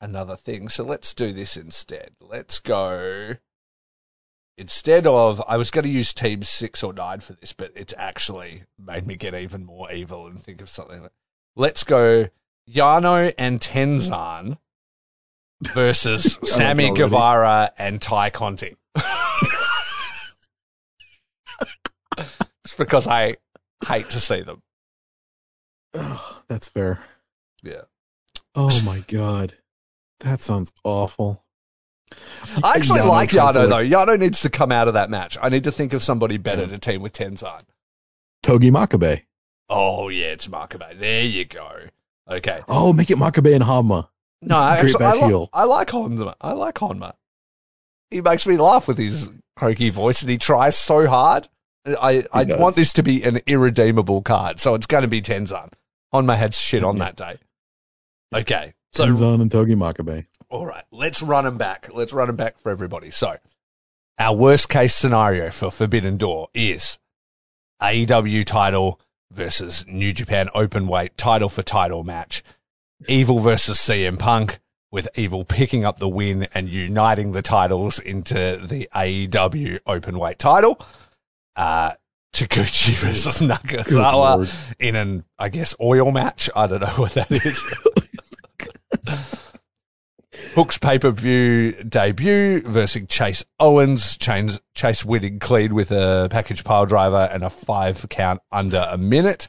another thing. So let's do this instead. Let's go. Instead of, I was going to use Team Six or Nine for this, but it's actually made me get even more evil and think of something. Like, let's go Yano and Tenzan versus Sammy. Guevara and Tay Conti. Just because I hate to see them. Ugh, that's fair. Yeah. Oh my god, that sounds awful. I actually Yano like Yano, like- though. Yano needs to come out of that match. I need to think of somebody better Yeah. to team with Tenzan. Togi Makabe. Oh, yeah, it's Makabe. There you go. Okay. Oh, make it Makabe and Honma. No, It's I actually, I, li- I like Honma. I like Honma. He makes me laugh with his croaky voice, and he tries so hard. I, I want this to be an irredeemable card, so it's going to be Tenzan. On my had shit on that day. Okay, so Tenzan and Togi Makabe. all right, let's run them back. Let's run them back for everybody. So, our worst case scenario for Forbidden Door is AEW title versus New Japan open weight title for title match. Evil versus CM Punk, with Evil picking up the win and uniting the titles into the AEW open weight title. Uh, Taguchi versus Nakazawa in an, I guess, oil match. I don't know what that is. Hook's pay per view debut versus Chase Owens. Chase, Chase winning clean with a package pile driver and a five count under a minute.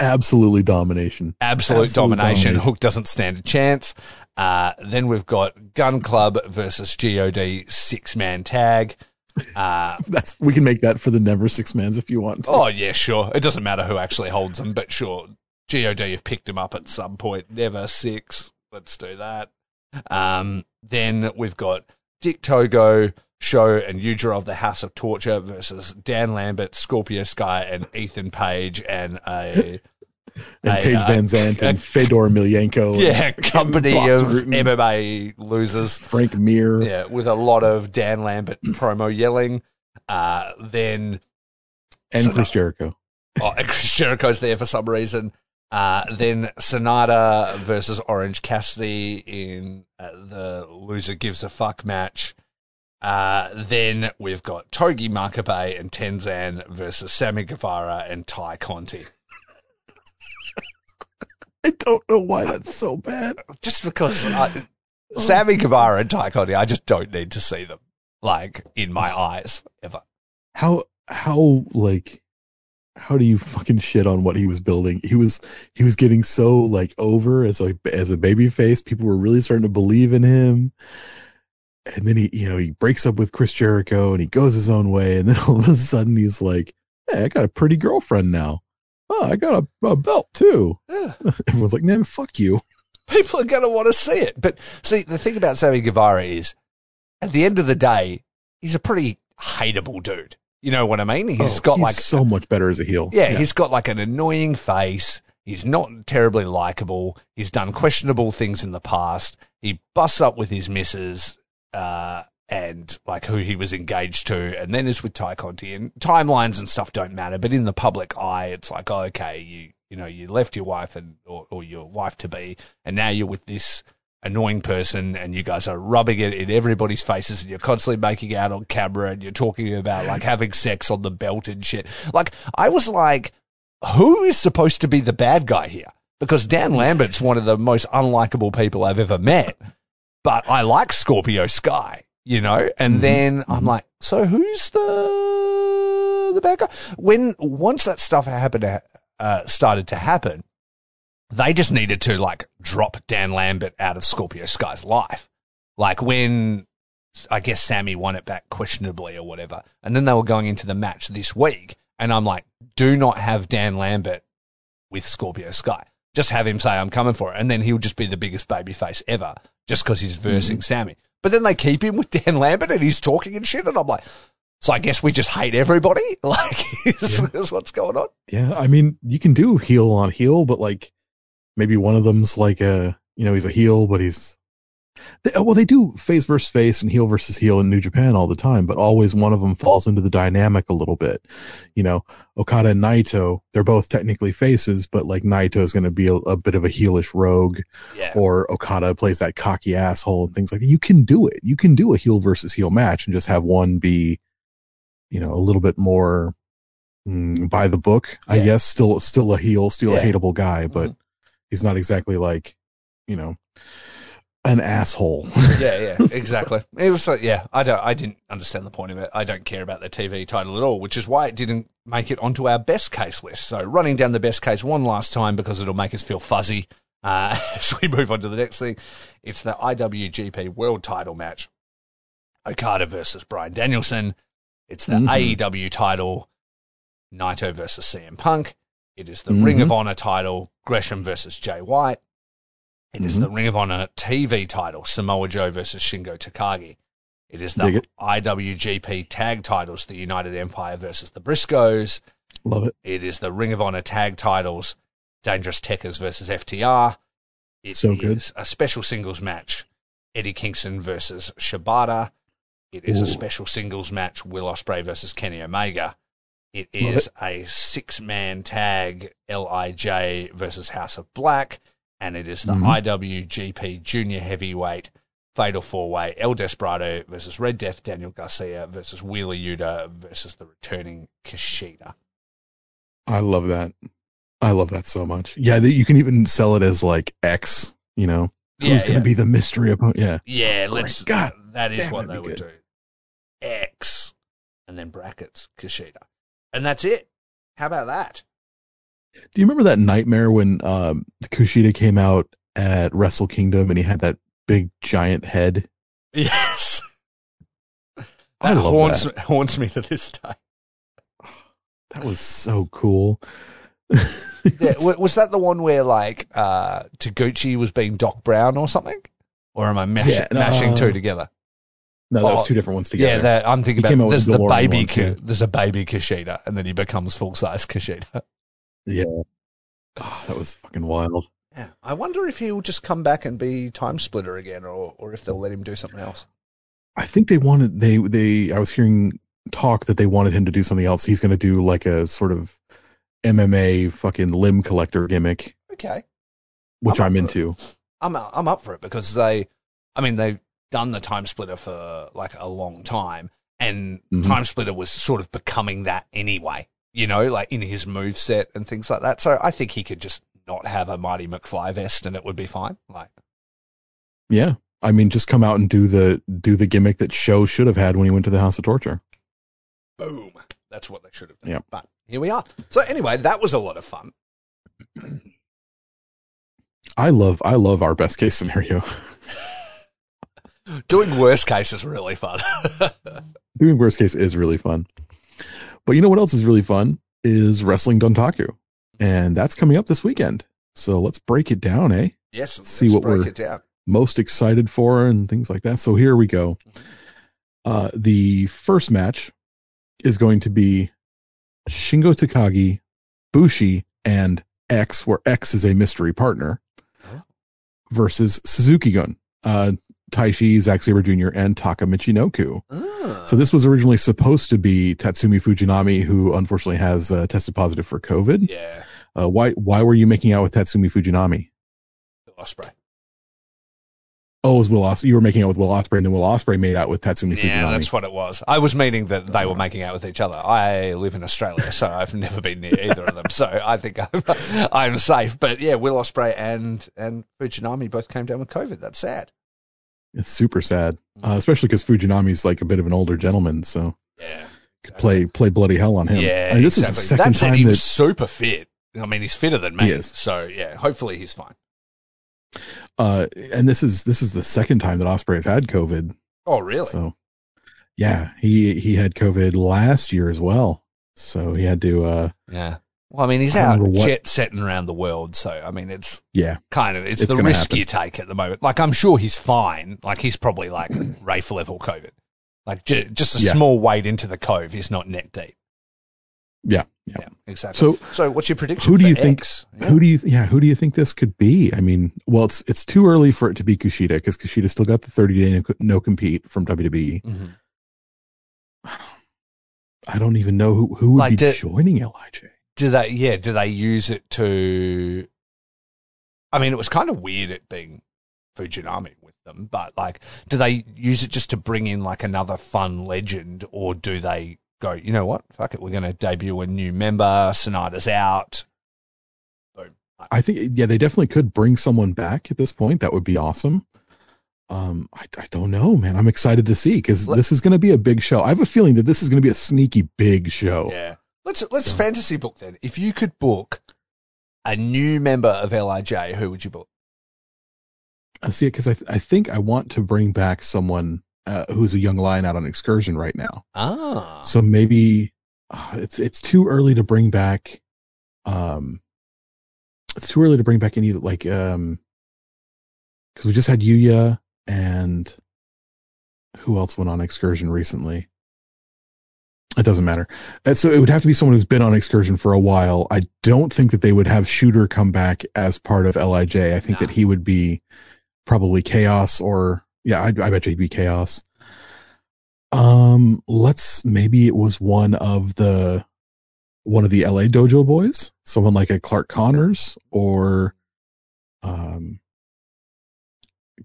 Absolutely domination. Absolute, Absolute domination. domination. Hook doesn't stand a chance. Uh, then we've got Gunn Club versus God six man tag. Uh, That's we can make that for the never six mans if you want. to. oh yeah, sure. It doesn't matter who actually holds them, but sure. God you've picked him up at some point. Never six. Let's do that. Um, then we've got Dick Togo, SHO, and Udra of the House of Torture versus Dan Lambert, Scorpio Sky, and Ethan Page, and a and a, Paige uh, VanZant and a- Fedor Emelianenko. and yeah company of MMA losers. Frank Mir. Yeah, with a lot of Dan Lambert promo yelling. Uh, then and Chris Jericho. oh, Chris Jericho's there for some reason. Uh, then Sanada versus Orange Cassidy in uh, the loser gives a fuck match. Uh, then we've got Togi Makabe and Tenzan versus Sammy Guevara and Tay Conti. I don't know why that's so bad. Just because I, oh, Sammy Guevara and Tay Conti, I just don't need to see them like in my eyes ever. How how like how do you fucking shit on what he was building? He was he was getting so like over as a as a baby face. People were really starting to believe in him. And then he, you know, he breaks up with Chris Jericho and he goes his own way. And then all of a sudden he's like, Hey, I got a pretty girlfriend now. Oh, I got a, a belt too. Yeah. Everyone's like, man, fuck you. people are going to want to see it. But see, the thing about Sammy Guevara is, at the end of the day, he's a pretty hateable dude. You know what I mean? He's Oh, got he's like, so much better as a heel. yeah, he's got like an annoying face. He's not terribly likable. He's done questionable things in the past. He busts up with his missus, uh, and like who he was engaged to, and then is with Tay Conti. And timelines and stuff don't matter, but in the public eye, it's like, oh, okay, you you know, you left your wife and or, or your wife to be, and now you're with this annoying person, and you guys are rubbing it in everybody's faces, and you're constantly making out on camera, and you're talking about like having sex on the belt and shit. Like, I was like, who is supposed to be the bad guy here? Because Dan Lambert's one of the most unlikable people I've ever met, but I like Scorpio Sky, you know. And Mhm. then I'm like, so who's the the bad guy? When once that stuff happened, uh, started to happen, they just needed to like drop Dan Lambert out of Scorpio Sky's life. Like when I guess Sammy won it back questionably or whatever, and then they were going into the match this week, and I'm like, do not have Dan Lambert with Scorpio Sky. Just have him say I'm coming for it, and then he'll just be the biggest babyface ever, just because he's versing Sammy. But then they keep him with Dan Lambert, and he's talking and shit, and I'm like, so I guess we just hate everybody. Like, is, is what's going on? Yeah, I mean, you can do heel on heel, but like maybe one of them's like a, you know, he's a heel, but he's they, well, they do face versus face and heel versus heel in New Japan all the time, but always one of them falls into the dynamic a little bit. You know, Okada and Naito, they're both technically faces, but like Naito is going to be a, a bit of a heelish rogue, Yeah. or Okada plays that cocky asshole and things like that. You can do it. You can do a heel versus heel match and just have one be, you know, a little bit more mm, by the book, I guess. Still, still a heel, still Yeah. a hateable guy, but Mhm. he's not exactly like, you know, an asshole. yeah, yeah, exactly. It was like, yeah, I don't, I didn't understand the point of it. I don't care about the TV title at all, which is why it didn't make it onto our best case list. So running down the best case one last time because it'll make us feel fuzzy uh, as we move on to the next thing. It's the IWGP World Title match: Okada versus Bryan Danielson. It's the Mhm. AEW title: Naito versus CM Punk. It is the Mhm. Ring of Honor title: Gresham versus Jay White. It is Mhm. the Ring of Honor TV title, Samoa Joe versus Shingo Takagi. It is the it. IWGP tag titles, the United Empire versus the Briscoes. Love it. It is the Ring of Honor tag titles, Dangerous Tekkers versus FTR. It So good. is a special singles match, Eddie Kingston versus Shibata. It is Ooh. a special singles match, Will Ospreay versus Kenny Omega. It a six man tag, LIJ versus House of Black. And it is the Mhm. IWGP Junior Heavyweight Fatal Four Way: El Desperado versus Red Death, Daniel Garcia versus Wheeler Yuta versus the returning Kushida. I love that. I love that so much. Yeah, you can even sell it as like X. You know, who's Yeah, going to be the mystery opponent? Yeah, Yeah, let's. God that is damn, what they would good. do. X, and then brackets Kushida, and that's it. How about that? Do you remember that nightmare when um, Kushida came out at Wrestle Kingdom and he had that big giant head? Yes, I that love haunts that. haunts me to this day. That was so cool. Yeah, was that the one where like uh, Taguchi was being Doc Brown or something? Or am I mash- Yeah, no, mashing two uh, together? No, that Oh, was two different ones together. Yeah, that, I'm thinking He about. with There's the DeLorean baby. ones, yeah. There's a baby Kushida, and then he becomes full size Kushida. Yeah. Oh, that was fucking wild. Yeah, I wonder if he'll just come back and be Time Splitter again, or or if they'll let him do something else. I think they wanted they they. I was hearing talk that they wanted him to do something else. He's going to do like a sort of MMA fucking limb collector gimmick, Okay, which I'm I'm, up for it. into. I'm I'm up for it because they, I mean, they've done the Time Splitter for like a long time, and Mhm. Time Splitter was sort of becoming that anyway. You know, like in his move set and things like that. So I think he could just not have a Mighty McFly vest, and it would be fine. Like, Yeah, I mean, just come out and do the do the gimmick that SHO should have had when he went to the House of Torture. boom, that's what they should have done. Yep. But here we are. So anyway, that was a lot of fun. I love I love our best case scenario. Doing worst case is really fun. Doing worst case is really fun. But you know what else is really fun is wrestling Dontaku, and that's coming up this weekend. So let's break it down, eh? yes, See what break we're- it down. most excited for and things like that. So here we go. Uh, the first match is going to be Shingo Takagi, Bushi, and X, where X is a mystery partner, versus Suzuki Gun, uh, Taichi, Zack Sabre Jr., and Taka Michinoku. Ah. So this was originally supposed to be Tatsumi Fujinami, who unfortunately has uh, tested positive for COVID. yeah, Uh, why why were you making out with Tatsumi Fujinami? Will Ospreay. Oh, it was Will Os- You were making out with Will Ospreay, and then Will Ospreay made out with Tatsumi Yeah, Fujinami. that's what it was. I was meaning that they were making out with each other. I live in Australia, so I've never been near either of them. So I think I'm, I'm safe. But yeah, Will Ospreay and and Fujinami both came down with COVID. That's sad. It's super sad, uh, especially because Fujinami's like a bit of an older gentleman, so Yeah, could play play bloody hell on him. Yeah, I mean, this is the second that time he that was super fit. I mean, he's fitter than me. So yeah, hopefully he's fine. uh, and this is this is the second time that Ospreay has had COVID. Oh really? So yeah, he he had COVID last year as well. So he had to uh yeah. Well, I mean, he's I out jet setting around the world. So I mean, it's yeah kind of it's, It's the risk happen. you take at the moment. Like I'm sure he's fine. Like he's probably like Raffe level COVID. Like j- just a Yeah. small wade into the cove. He's not neck deep. yeah yeah. Yeah, exactly. So So, what's your prediction? who do for you think-? Yeah. who do you yeah who do you think this could be? I mean, well, it's it's too early for it to be Kushida because Kushida still got the 30 day no, no compete from WWE. Mhm. I don't even know who who would Like, be do- joining Lij. Do they? Yeah. Do they use it to? I mean, it was kind of weird it being Fujinami with them, but like, do they use it just to bring in like another fun legend, or do they go? You know what? Fuck it. We're going to debut a new member. Sanada's out. Boom. I think yeah, they definitely could bring someone back at this point. That would be awesome. Um, I, I don't know, man. I'm excited to see because this is going to be a big show. I have a feeling that this is going to be a sneaky big show. Yeah. Let's let's So- fantasy book then. If you could book a new member of Lij, who would you book? I see it because I th- I think I want to bring back someone uh, who's a young lion out on excursion right now. Ah. So maybe uh, it's it's too early to bring back. Um, it's too early to bring back any like um, because we just had Yuya and who else went on excursion recently. It doesn't matter. Uh, So it would have to be someone who's been on excursion for a while. I don't think that they would have Shooter come back as part of Lij. I think No. that he would be probably Chaos or yeah, I, I bet you he'd be Chaos. Um, let's maybe it was one of the one of the LA Dojo boys, someone like a Clark Connors or um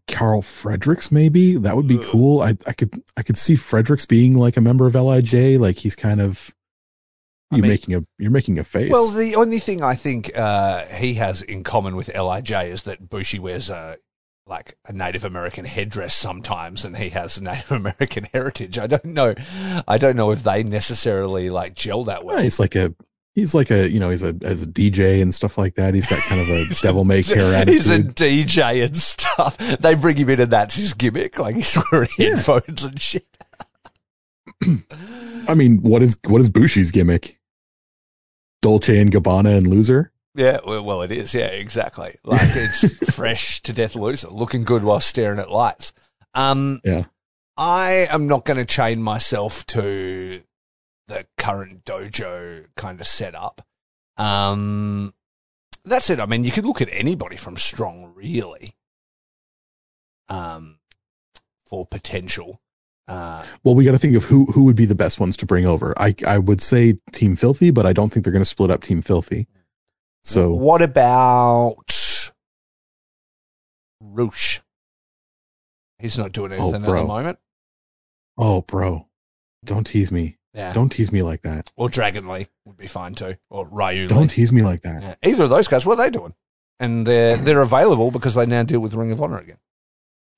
Karl Fredericks, maybe that would be Ugh. cool. I I could I could see Fredericks being like a member of Lij. Like he's kind of I you mean- making a you're making a face. Well, the only thing I think uh, he has in common with Lij is that Bushi wears a like a Native American headdress sometimes, and he has Native American heritage. I don't know. I don't know if they necessarily like gel that well. Yeah, he's like a he's like a you know he's a as a DJ and stuff like that. He's got kind of a devil may care attitude. He's a DJ and stuff. They bring him in, and that's his gimmick. Like he's wearing Yeah. headphones and shit. I mean, what is what is Bushi's gimmick? Dolce and Gabbana and loser. Yeah, well, well, it is. Yeah, exactly. Like it's fresh to death loser, looking good while staring at lights. Um, Yeah. I am not going to chain myself to the current dojo kind of setup. Um, that's it. I mean, you could look at anybody from Strong, really, um, for potential. Uh, Well, we got to think of who who would be the best ones to bring over. I I would say Team Filthy, but I don't think they're going to split up Team Filthy. So what about Roosh? He's not doing Oh, anything at the moment. oh, bro, don't tease me. Yeah. Don't tease me like that. Or Dragon Lee would be fine too. Or Ryu Don't Lee. tease me like that. Yeah. Either of those guys, what are they doing? And they're they're available because they now deal with Ring of Honor again.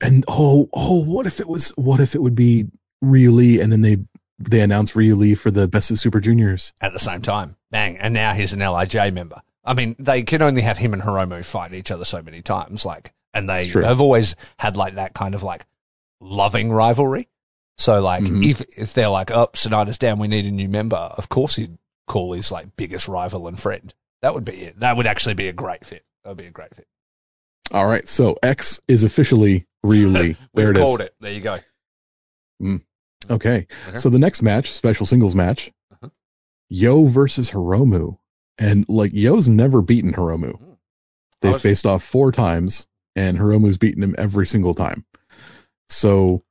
And oh, oh, what if it was? What if it would be Ryu Lee, and then they they announce Ryu Lee for the Best of Super Juniors? At the same time. Bang. And now he's an LIJ member. I mean, they can only have him and Hiromu fight each other so many times, like and they have always had like that kind of like loving rivalry. So like Mhm. if if they're like, Oh, Sanada's down, we need a new member, of course he'd call his like biggest rival and friend. That would be it. That would actually be a great fit. That would be a great fit. All right, so X is officially Really, There We've it is. called it. There you go. Okay. Okay. So the next match, special singles match, Uh-huh. Yo versus Hiromu. And like Yo's never beaten Hiromu. Hmm. They've was- faced off four times and Hiromu's beaten him every single time. So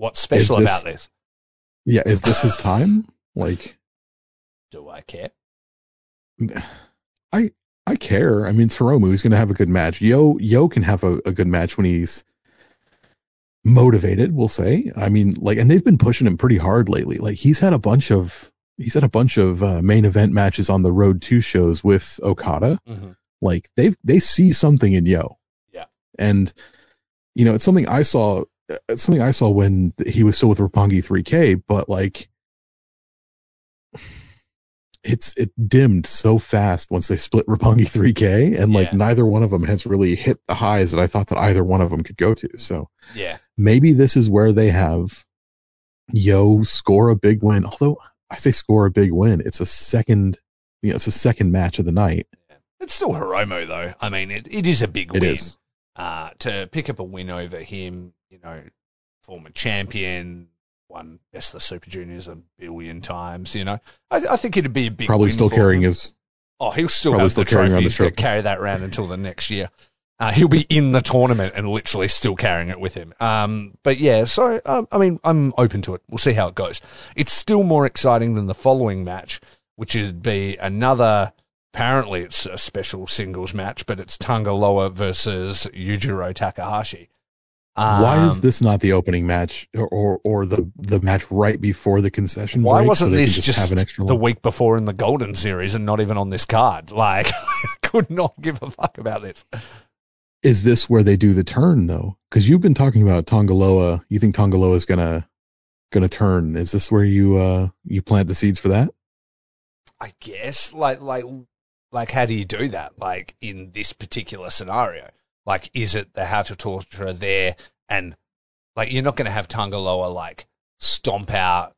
What's special this- about this? yeah, is this his time? Like Do I care? I I care. I mean it's Hiromu, he's gonna have a good match. Yo Yo can have a, a good match when he's motivated, we'll say. I mean, like and they've been pushing him pretty hard lately. Like he's had a bunch of he's had a bunch of uh, main event matches on the road two shows with Okada. Mm-hmm. like they've they see something in yo Yeah. and you know it's something i saw something i saw when he was still with Roppongi 3k but like it's it dimmed so fast once they split Roppongi 3k and like Yeah. neither one of them has really hit the highs that i thought that either one of them could go to so Yeah. maybe this is where they have yo score a big win although i say score a big win it's a second you know it's a second match of the night It's still Hiromu though. I mean, it, it is a big It win. is. Uh, to pick up a win over him, you know, former champion, won best of the Super Juniors a billion times. You know, I, I think it'd be a big. probably still carrying him. his Oh, he'll still have still the trophy. He's going to carry that around until the next year. Uh, he'll be in the tournament and literally still carrying it with him. Um, but yeah, so um, I mean, I'm open to it. We'll see how it goes. It's still more exciting than the following match, which would be another. Apparently, it's a special singles match, but it's Tanga Loa versus Yujiro Takahashi. Why is Um, this not the opening match or or, or the the match right before the concession Why break? wasn't so this can just, have an extra the week before in the Golden Series and not even on this card? Like, I could not give a fuck about this. Is this where they do the turn though? Because you've been talking about Tanga Loa. You think Tanga Loa is gonna gonna turn? Is this where you uh you plant the seeds for that? I guess like like like how do you do that? Like in this particular scenario, like is it the how to torture there and like you're not going to have Tanga Loa like stomp out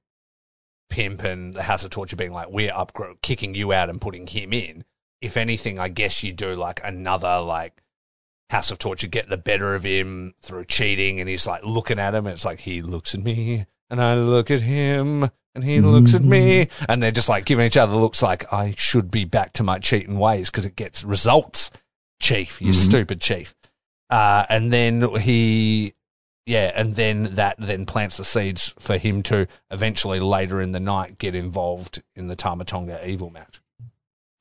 Pimp and the House of Torture being like we're up kicking you out and putting him in. If anything, I guess you do like another like House of Torture get the better of him through cheating, and he's like looking at him, and it's like he looks at me, and I look at him, and he looks at me, and they're just like giving each other looks like I should be back to my cheating ways because it gets results, Chief, you Mhm. stupid Chief. Uh, and then he, yeah, and then that then plants the seeds for him to eventually later in the night get involved in the Tama Tonga Evil match.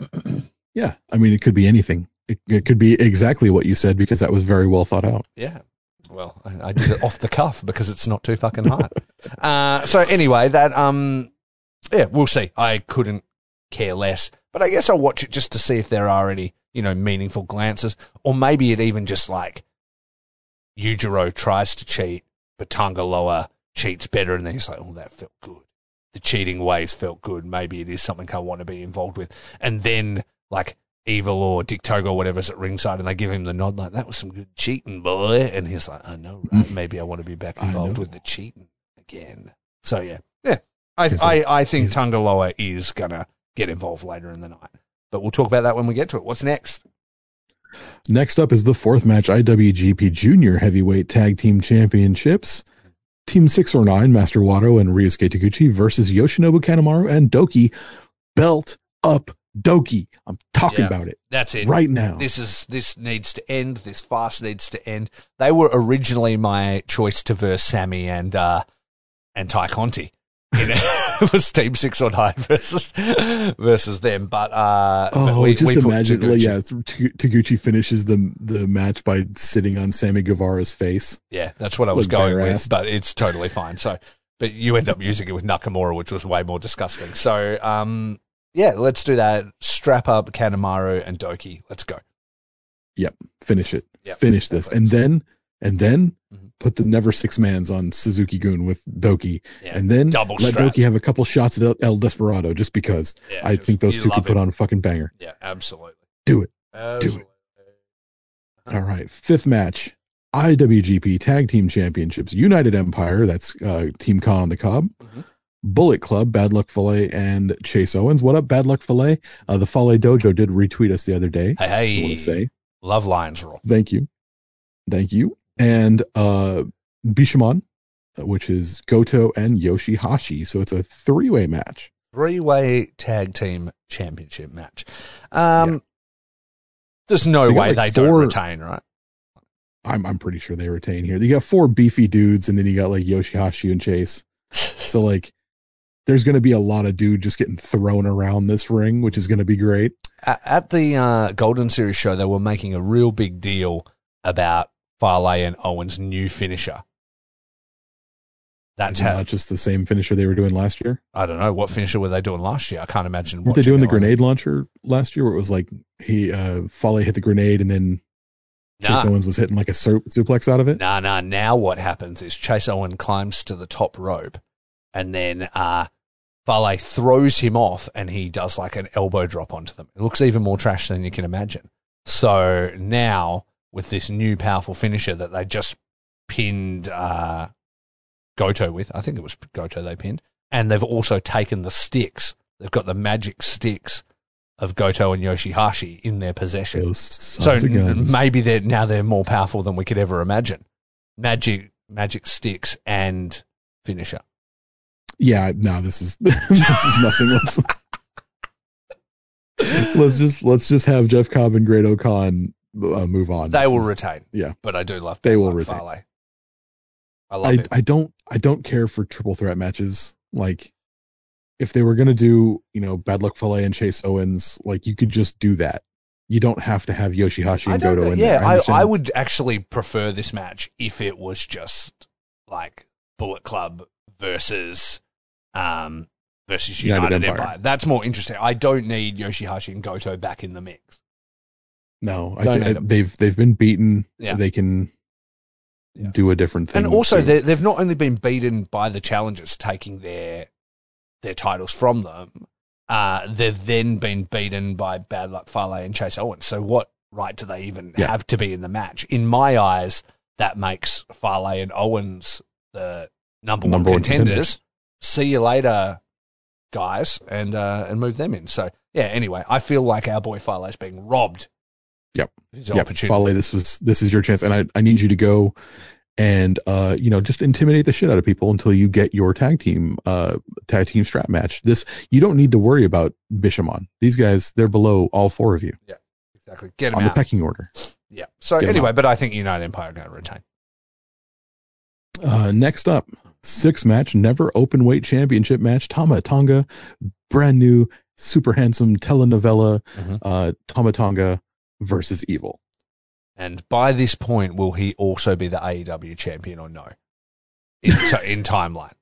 Yeah, I mean it could be anything. It, it could be exactly what you said because that was very well thought out. Yeah. well, I, I did it off the cuff because it's not too fucking hard. uh, so anyway, that um, yeah, we'll see. I couldn't care less, but I guess I'll watch it just to see if there are any you know meaningful glances, or maybe it even just like Yujiro tries to cheat, but Tanga Loa cheats better, and then he's like, oh, that felt good. The cheating ways felt good. Maybe it is something I want to be involved with, and then like Evil or Dick Togo or whatever's at ringside, and they give him the nod like that was some good cheating, boy. And he's like, I know, right? Maybe I want to be back involved with the cheating again. So yeah, yeah. I I, I think Tanga Loa is gonna get involved later in the night, but we'll talk about that when we get to it. What's next? Next up is the fourth match IWGP Junior Heavyweight Tag Team Championships. Team 6 or 9, Master Wato and Ryusuke Taguchi versus Yoshinobu Kanemaru and Douki. Belt up Douki. I'm talking Yeah. about it That's it. right now. This is this needs to end. This fast needs to end. They were originally my choice to verse Sammy and uh and Tay Conti. You know, it was Team Six on High versus versus them, but uh, but Oh, we, just we imagine, Taguchi. yeah, Tagu- Taguchi finishes the the match by sitting on Sammy Guevara's face. yeah, that's what I was going with, but it's totally fine. So, but you end up using it with Nakamura, which was way more disgusting. So, um, yeah, let's do that. Strap up Kanemaru and Douki. Let's go. Yep, finish it. Yep, Finish this, and then and then. Put the never six mans on Suzuki Gun with Douki, Yeah, and then double let strap. Douki have a couple shots at El, Desperado, just because Yeah, I just- think those two could put on a fucking banger. Yeah, absolutely. Do it. Absolutely. Do it. All right, fifth match. IWGP Tag Team Championships, United Empire, that's uh, Team Con on the Cob, Mhm. Bullet Club, Bad Luck Fale, and Chase Owens. What up, Bad Luck Fale? Uh, the Fale Dojo did retweet us the other day. Hey, I want hey. to say Love Lions Roll. thank you, thank you, and uh, Bishamon, uh, which is Goto and Yoshihashi. So it's a three-way match. Three way tag team championship match. Um, There's no So way like, they don't retain, right? I'm I'm pretty sure they retain here. You got four beefy dudes, and then you got like Yoshihashi and Chase. So like, there's going to be a lot of dude just getting thrown around this ring, which is going to be great. At, at the uh, Golden Series show, they were making a real big deal about Fale and Owen's new finisher. That's how not just the same finisher they were doing last year. I don't know what finisher were they doing last year. I can't imagine. Weren't they doing the on- grenade launcher last year, where it was like he uh Fale hit the grenade and then Chase Owens was hitting like a su- suplex out of it? nah, nah. Now what happens is Chase Owen climbs to the top rope, and then uh, Fale throws him off, and he does like an elbow drop onto them. It looks even more trash than you can imagine. So now with this new powerful finisher that they just pinned uh, Goto with, I think it was Goto they pinned, and they've also taken the sticks. They've got the magic sticks of Goto and Yoshihashi in their possession. So maybe they're now they're more powerful than we could ever imagine. Magic, magic sticks, and finisher. yeah, no, this is this is nothing. Let's let's just let's just have Jeff Cobb and Great-O-Khan uh, move on. They will is- retain. yeah. but I do love. They will retain. Fale. I love I, it. I don't I don't care for triple threat matches. Like if they were gonna do, you know, Bad Luck Fale and Chase Owens, like you could just do that. You don't have to have Yoshihashi and Goto in Yeah, there. I, understand. I would actually prefer this match if it was just like Bullet Club versus um versus United United, Empire. Empire. That's more interesting. I don't need Yoshihashi and Goto back in the mix. No, I Don't can, need 'em. they've they've been beaten. Yeah. They can Yeah. do a different thing. And also, they- they've not only been beaten by the challengers taking their their titles from them, uh, they've then been beaten by Bad Luck Fale and Chase Owens. So, what right do they even Yeah. have to be in the match? In my eyes, that makes Fale and Owens the number, Number one contenders. contenders. See you later, guys, and uh, and move them in. So, yeah. Anyway, I feel like our boy Fale is being robbed. Yep. Yep. Fale, this was this is your chance, and I I need you to go and uh you know just intimidate the shit out of people until you get your tag team uh tag team strap match. This you don't need to worry about Bishamon. These guys they're below all four of you Yeah, Exactly. Get him on the pecking order. Yeah. So Get anyway, but I think United Empire are going to retain. Uh, next up, six match, never open weight championship match. Tama Tonga, brand new, super handsome telenovela. Mhm. Uh, Tama Tonga versus Evil. And by this point, will he also be the AEW champion or no? In, t- in timeline.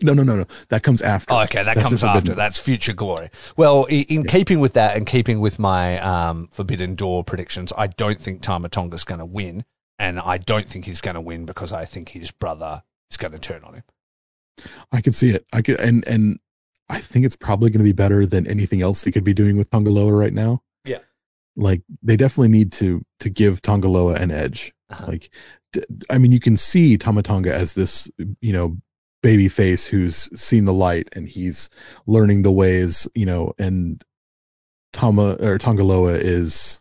No, no, no, no. That comes after. Oh, okay, that That's comes after. Door. That's future glory. Well, in Yeah. keeping with that and keeping with my um, Forbidden Door predictions, I don't think Tama Tonga's going to win. And I don't think he's going to win because I think his brother is going to turn on him. I can see it. I could, and and I think it's probably going to be better than anything else he could be doing with Tanga Loa right now. Like they definitely need to to give Tanga Loa an edge. Uh-huh. Like, d- I mean, you can see Tama Tonga as this, you know, baby face who's seen the light and he's learning the ways, you know, and Tama or Tanga Loa is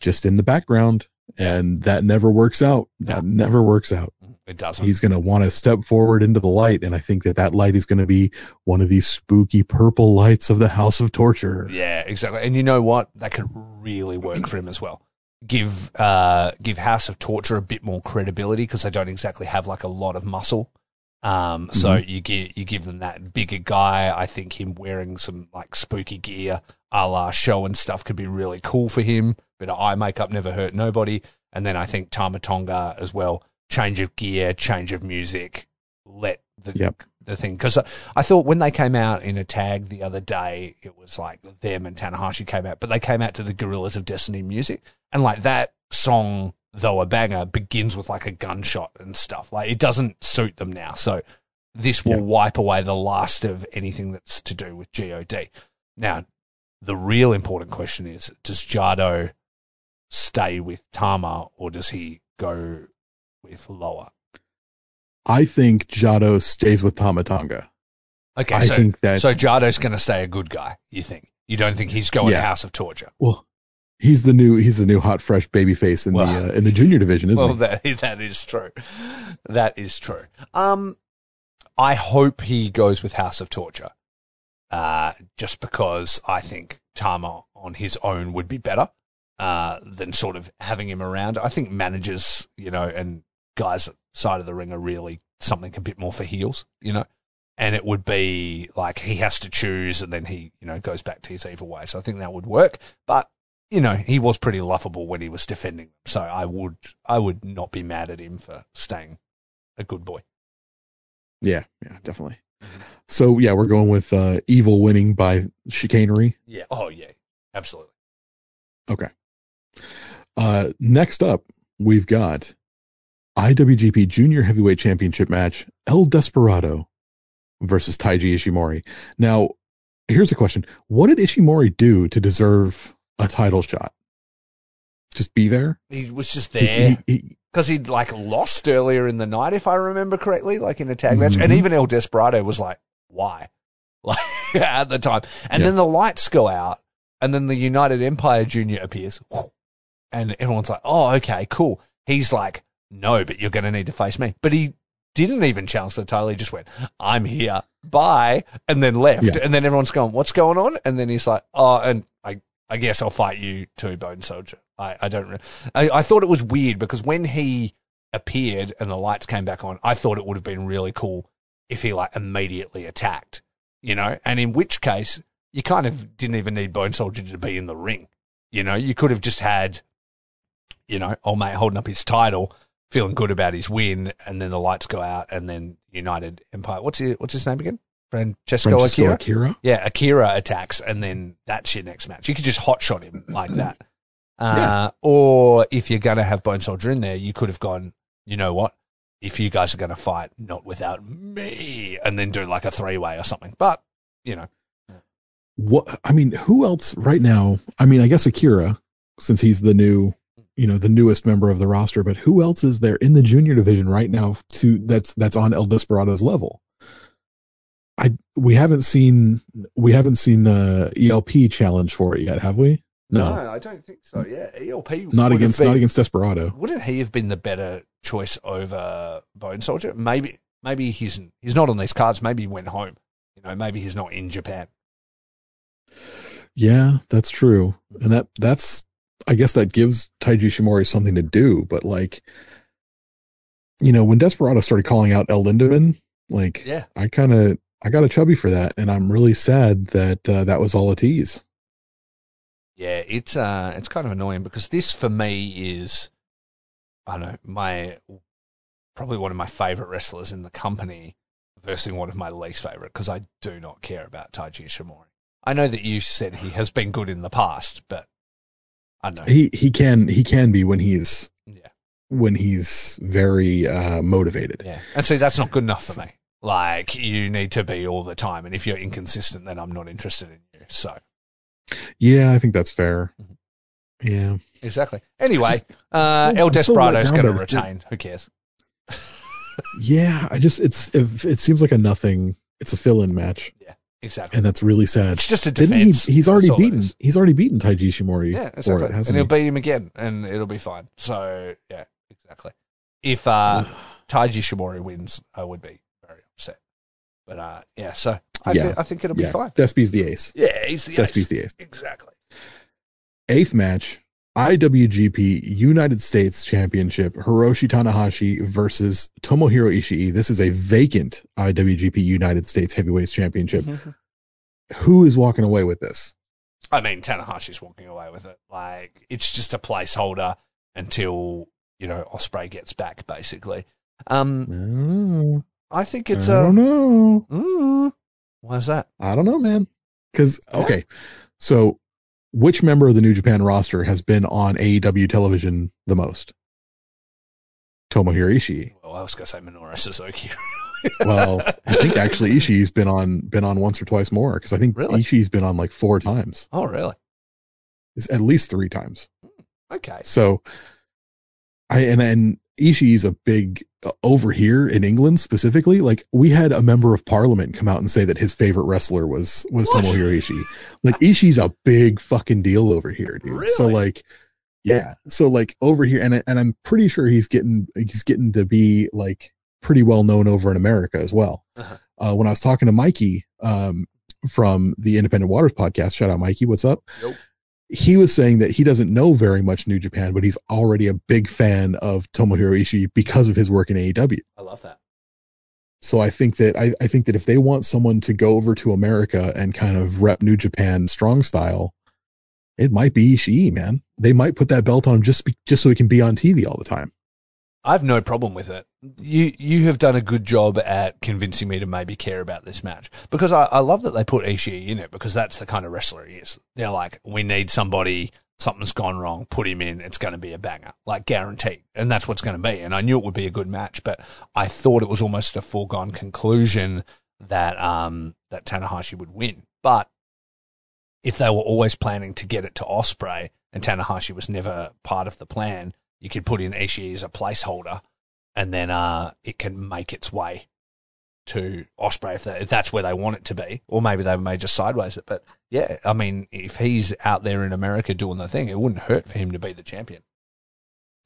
just in the background, and that never works out. That never works out It doesn't. he's going to want to step forward into the light and i think that that light is going to be one of these spooky purple lights of the house of torture Yeah, exactly. And you know what? That could really work for him as well. Give uh, give House of Torture a bit more credibility because they don't exactly have like a lot of muscle. Um, so you give you give them that bigger guy. I think him wearing some like spooky gear, a la SHO and stuff, could be really cool for him. Bit of eye makeup never hurt nobody. And then I think Tama Tonga as well. Change of gear, change of music. Let the Yep. the thing because I thought when they came out in a tag the other day, it was like them and Tanahashi came out, but they came out to the Guerrillas of Destiny music, and like that song, though a banger, begins with like a gunshot and stuff. Like it doesn't suit them now, so this will Yeah. wipe away the last of anything that's to do with God. Now, the real important question is: Does Jado stay with Tama, or does he go with Loa? i think jado stays with Tama Tonga Okay, i so think that So Jado's going to stay a good guy. You think? You don't think he's going Yeah. House of Torture? well he's the new he's the new hot fresh baby face in Well- the uh, in the junior division isn't Well, he that that is true. That is true. Um, I hope he goes with House of Torture. Uh, just because I think Tama on his own would be better uh, than sort of having him around. I think managers, you know, and guys at side of the ring are really something a bit more for heels, you know. And it would be like he has to choose, and then he, you know, goes back to his evil way. So I think that would work. But you know, he was pretty laughable when he was defending them. So I would, I would not be mad at him for staying a good boy. yeah yeah definitely so yeah we're going with uh evil winning by chicanery Yeah. Oh yeah. Absolutely. Okay. Uh, next up, we've got IWGP Junior Heavyweight Championship match El Desperado versus Taiji Ishimori. Now, here's a question: What did Ishimori do to deserve a title shot? Just be there? He was just He- there he- he- because he'd like lost earlier in the night, if I remember correctly, like in a tag match. And Mhm. even El Desperado was like, "Why?" Like at the time. And Yeah. then the lights go out, and then the United Empire Junior appears, and everyone's like, "Oh, okay, cool." He's like, "No, but you're going to need to face me." But he didn't even challenge for the title. He just went, "I'm here, bye," and then left. Yeah. And then everyone's going, "What's going on?" And then he's like, "Oh, and I, I guess I'll fight you too, Bone Soldier." I, I don't. Re- I, I thought it was weird because when he appeared and the lights came back on, I thought it would have been really cool if he like immediately attacked, you know. And in which case, you kind of didn't even need Bone Soldier to be in the ring. You know, you could have just had, you know, old mate holding up his title, feeling good about his win, and then the lights go out, and then United Empire. What's his What's his name again? Francesco, Francesco Akira. Akira. Yeah, Akira attacks, and then that's your next match. You could just hotshot him like that. Uh, Yeah. Or if you're going to have Bone Soldier in there, you could have gone, you know what? If you guys are going to fight, not without me, and then do like a three way or something. But, you know, What I mean, who else right now? I mean, I guess Akira, since he's the new, you know, the newest member of the roster. But who else is there in the junior division right now to that's that's on El Desperado's level? I we haven't seen we haven't seen uh ELP challenge for it yet, have we? No, I don't think so. Yeah, ELP. not against been- not against Desperado. Wouldn't he have been the better choice over Bone Soldier? Maybe, maybe he's he's not on these cards. Maybe he went home. You know, maybe he's not in Japan. Yeah, that's true, and that that's I guess that gives Taiji Shimori something to do. But like, you know, when Desperado started calling out El Lindaman, like Yeah. I kind of I got a chubby for that, and I'm really sad that uh, that was all a tease. Yeah, it's uh, it's kind of annoying because this for me is, I don't know, my probably one of my favorite wrestlers in the company versus one of my least favorite because I do not care about Taiji Ishimori. I know that you said he has been good in the past, but I know. He he can he can be when he's yeah, when he's very uh, motivated. yeah, and see that's not good enough for me. Like you need to be all the time, and if you're inconsistent, then I'm not interested in you. So Yeah, I think that's fair. Mhm. Yeah. exactly. Anyway, Just- uh, so- El so Desperado's down going to retain. Who cares? Yeah, I just it's it, it seems like a nothing. It's a fill-in match, Exactly. and that's really sad. It's just a Didn't defense. he? He's already That's all it beaten. He's already beaten Taiji Ishimori Yeah, exactly. it, and he'll he? beat him again, and it'll be fine. So yeah, exactly. If uh, Taiji Shimori wins, I would be very upset. But uh, yeah, so I, Yeah. thi- I think it'll be yeah, fine. Despy's the ace. Yeah, he's the Despy's ace. the ace. Exactly. Eighth match, IWGP United States Championship, Hiroshi Tanahashi versus Tomohiro Ishii. This is a vacant IWGP United States Heavyweights Championship. Who is walking away with this? I mean, Tanahashi's walking away with it. Like it's just a placeholder until you know Ospreay gets back, basically. Um, don't. I think it's I a. don't know. Mm, why's that? I don't know, man. Because okay, so which member of the New Japan roster has been on AEW television the most? Tomohiro Ishii. Well, I was to say Minoru Suzuki. Well, I think actually Ishii's been on been on once or twice more because I think Really? Ishii's been on like four times, oh, really? It's at least three times. Hmm. Okay. So, I and and Ishii's a big uh, over here in England specifically. Like we had a member of Parliament come out and say that his favorite wrestler was was What? Tomohiro Ishii. Like Ishii's a big fucking deal over here, dude. Really? So like, yeah. So like over here, and and I'm pretty sure he's getting he's getting to be like pretty well known over in America as well. Uh-huh. Uh, when I was talking to Mikey um, from the Independent Waters podcast, shout out Mikey, what's up? Nope. He was saying that he doesn't know very much New Japan, but he's already a big fan of Tomohiro Ishii because of his work in AEW. I love that. So I think that I, I think that if they want someone to go over to America and kind of rep New Japan strong style, it might be Ishii, man. They might put that belt on him just be, just so he can be on TV all the time. I have no problem with it. You you have done a good job at convincing me to maybe care about this match because I, I love that they put Ishii in it because that's the kind of wrestler he is. They're like, we need somebody. Something's gone wrong. Put him in. It's going to be a banger, like guaranteed. And that's what's going to be. And I knew it would be a good match, but I thought it was almost a foregone conclusion that um that Tanahashi would win. But if they were always planning to get it to Ospreay and Tanahashi was never part of the plan, you could put in Ishii as a placeholder, and then uh, it can make its way to Ospreay if, that, if that's where they want it to be, or maybe they may just sideways it. But yeah, I mean, if he's out there in America doing the thing, it wouldn't hurt for him to be the champion.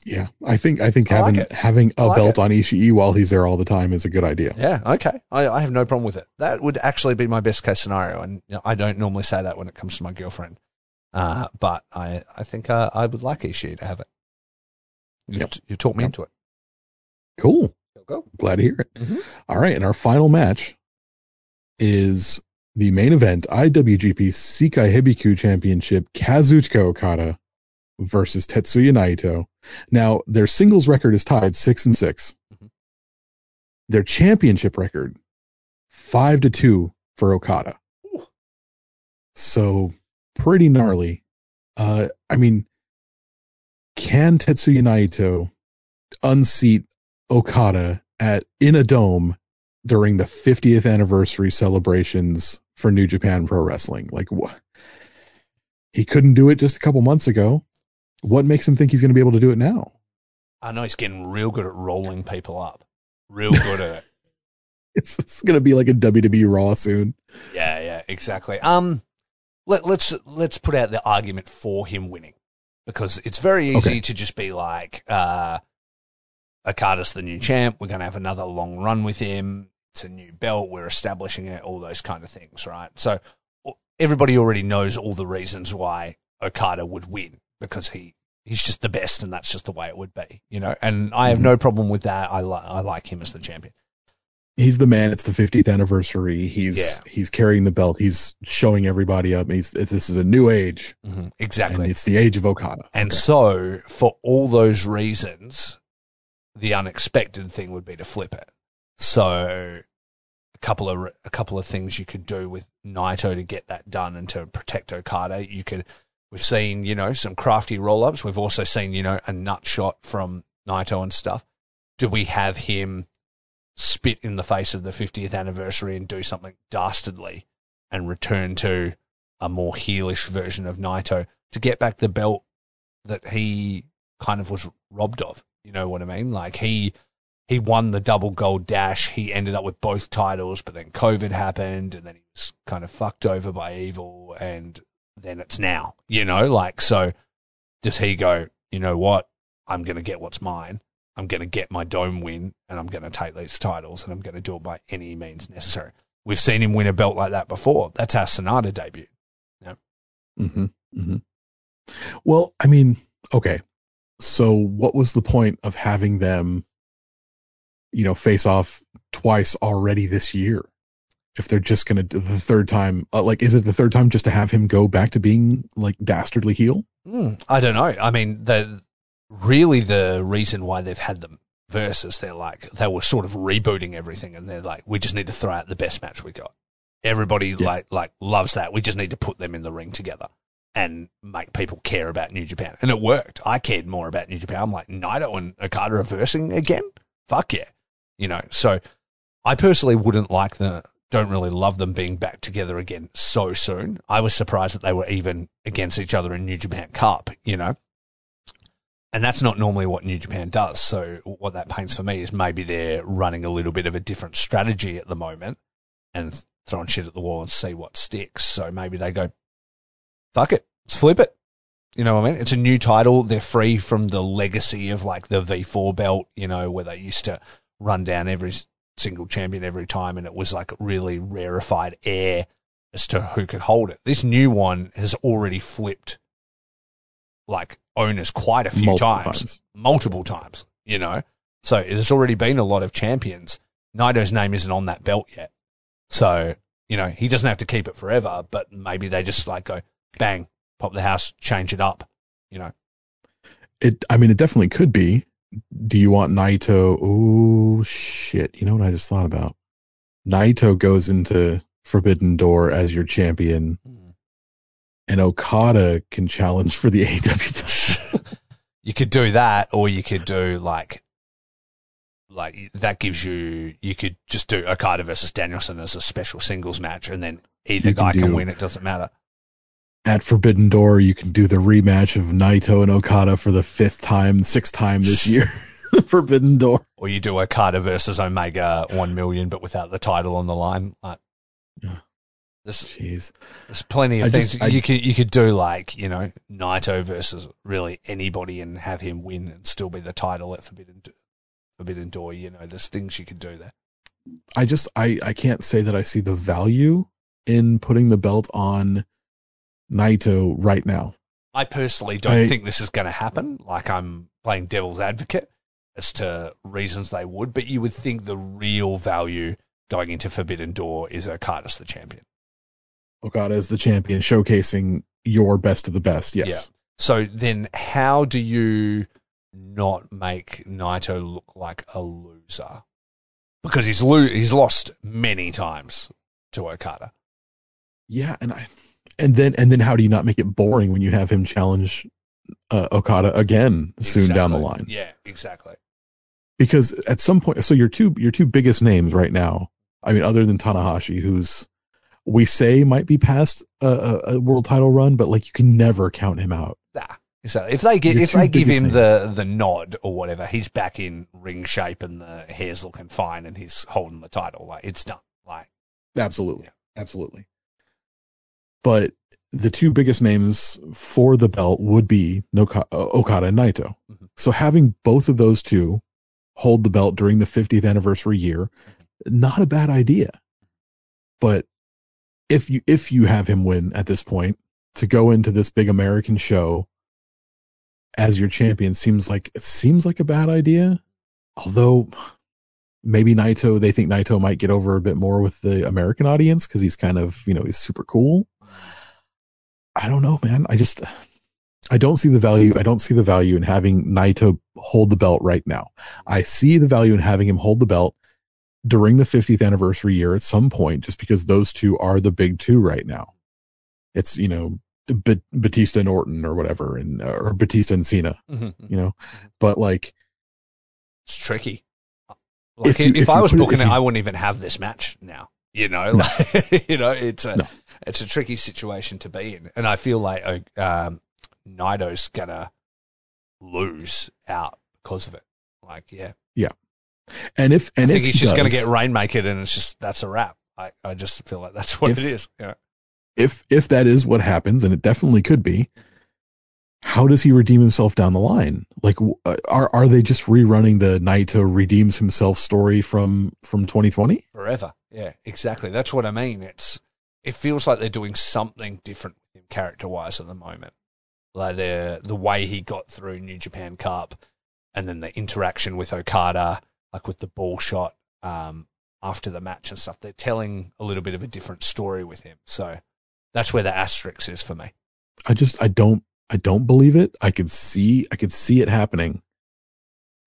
Yeah, I think I think I like having it. having a like belt it. on Ishii while he's there all the time is a good idea. Yeah, okay, I, I have no problem with it. That would actually be my best case scenario, and you know, I don't normally say that when it comes to my girlfriend, uh, but I I think uh, I would like Ishii to have it. You've, Yep. you've talked me Yep. into it. Cool. Go go. Glad to hear it. Mhm. All right, and our final match is the main event: IWGP Sekai Hebiku Championship, Kazuchika Okada versus Tetsuya Naito. Now, their singles record is tied six and 6 Mhm. Their championship record five to two for Okada. Ooh. So pretty gnarly. Uh, I mean, can Tetsuya Naito unseat Okada at in a dome during the 50th anniversary celebrations for New Japan Pro Wrestling. Like what? He couldn't do it just a couple months ago. What makes him think he's going to be able to do it now? I know he's getting real good at rolling people up. Real good at it. It's, it's going to be like a WWE Raw soon. Yeah, yeah, exactly. Um, let, let's let's put out the argument for him winning because it's very easy Okay. to just be like, uh, Okada's the new champ. We're going to have another long run with him. It's a new belt. We're establishing it. All those kind of things, right? So everybody already knows all the reasons why Okada would win because he he's just the best, and that's just the way it would be, you know. And I have no problem with that. I like I like him as the champion. He's the man. It's the 50th anniversary. He's Yeah. he's carrying the belt. He's showing everybody up. He's this is a new age, Mhm, Exactly. and it's the age of Okada. And Okay. so, for all those reasons, the unexpected thing would be to flip it. So, a couple of a couple of things you could do with Naito to get that done and to protect Okada. You could. We've seen, you know, some crafty roll ups. We've also seen, you know, a nut shot from Naito and stuff. Do we have him spit in the face of the 50th anniversary and do something dastardly and return to a more heelish version of Naito to get back the belt that he kind of was robbed of. You know what I mean? Like he he won the double gold dash. He ended up with both titles, but then COVID happened, and then he was kind of fucked over by evil, and then it's now. You know, like so. Does he go? You know what? I'm to get what's mine. I'm going to get my dome win, and I'm going to take these titles, and I'm going to do it by any means necessary. We've seen him win a belt like that before. That's our Sanada debuted. hmm mm-hmm. Well, I mean, okay. So, what was the point of having them, you know, face off twice already this year? If they're just going to do the third time, uh, like, is it the third time just to have him go back to being like dastardly heel? Mm, I don't know. I mean, the really the reason why they've had them versus they're like they were sort of rebooting everything, and they're like, we just need to throw out the best match we got. Everybody Yeah. like like loves that. We just need to put them in the ring together and make people care about New Japan, and it worked. I cared more about New Japan. I'm like Naito and Okada reversing again. Fuck yeah, you know. So I personally wouldn't like the. Don't really love them being back together again so soon. I was surprised that they were even against each other in New Japan Cup, you know. And that's not normally what New Japan does. So what that paints for me is maybe they're running a little bit of a different strategy at the moment and throwing shit at the wall and see what sticks. So maybe they go, fuck it, let's flip it. You know what I mean? It's a new title. They're free from the legacy of like the V4 belt, you know, where they used to run down every single champion every time and it was like really rarefied air as to who could hold it. This new one has already flipped like owners quite a few Multiple times, times. multiple times, you know. So there's already been a lot of champions. Naito's name isn't on that belt yet. So, you know, he doesn't have to keep it forever, but maybe they just like go bang, pop the house, change it up, you know. It, I mean, it definitely could be. Do you want Naito? Oh shit! You know what I just thought about? Naito goes into Forbidden Door as your champion, hmm. And Okada can challenge for the title. you could do that, or you could do like, like that gives you. You could just do Okada versus Danielson as a special singles match, and then either You can guy can do- win. It doesn't matter. At Forbidden Door, you can do the rematch of Naito and Okada for the fifth time, sixth time this year. Forbidden Door. Or you do Okada versus Omega one million, but without the title on the line. Like, Yeah. There's Jeez. there's plenty of I things just- I- you could you could do. Like you know, Naito versus really anybody, and have him win and still be the title at Forbidden Forbidden Door. You know, there's things you could do there. I just I I can't say that I see the value in putting the belt on Naito right now. I personally don't I- think this is going to happen. Like I'm playing devil's advocate as to reasons they would, but you would think the real value going into Forbidden Door is Okada's the champion. Okada is the champion, showcasing your best of the best. Yes. Yeah. So then, how do you not make Naito look like a loser? Because he's lo- he's lost many times to Okada. Yeah, and I and then and then how do you not make it boring when you have him challenge uh, Okada again soon down the line? Yeah, exactly. Because at some point, so your two your two biggest names right now, I mean, other than Tanahashi, who's we say might be past a, a, world title run, but like you can never count him out. Nah. So if they give Your if they give him the the nod or whatever, he's back in ring shape and the hair's looking fine and he's holding the title. Like it's done. Like Absolutely, Yeah. absolutely. But the two biggest names for the belt would be Noka- uh, Okada and Naito. Mhm. So having both of those two hold the belt during the 50th anniversary year, not a bad idea. But if you if you have him win at this point to go into this big American show as your champion seems like it seems like a bad idea. Although maybe Naito, they think Naito might get over a bit more with the American audience because he's kind of, you know, he's super cool. I don't know, man. I just, I don't see the value. I don't see the value in having Naito hold the belt right now. I see the value in having him hold the belt during the 50th anniversary year at some point, just because those two are the big two right now. It's, you know, B- Batista and Orton or whatever, and, or Batista and Cena, Mhm. you know, but like, It's tricky. Like If if, you- if I was put booking if it, you- I wouldn't even have this match now. You know, No. like, you know, it's a No. it's a tricky situation to be in, and I feel like uh, um, Naito's gonna lose out because of it. Like, yeah, and if, and I if he's he just gonna get rainmaker, and it's just that's a wrap. I, I just feel like that's what If- it is. Yeah. if if that is what happens and it definitely could be how does he redeem himself down the line like uh, are are they just rerunning the naito redeems himself story from from 2020 forever. Yeah, exactly. That's what I mean. It's it feels like they're doing something different with him character wise at the moment. Like the the way he got through New Japan Cup, and then the interaction with Okada, like with the ball shot um, after the match and stuff. They're telling a little bit of a different story with him. So that's where the asterisk is for me. i just i don't i don't believe it i could see i could see it happening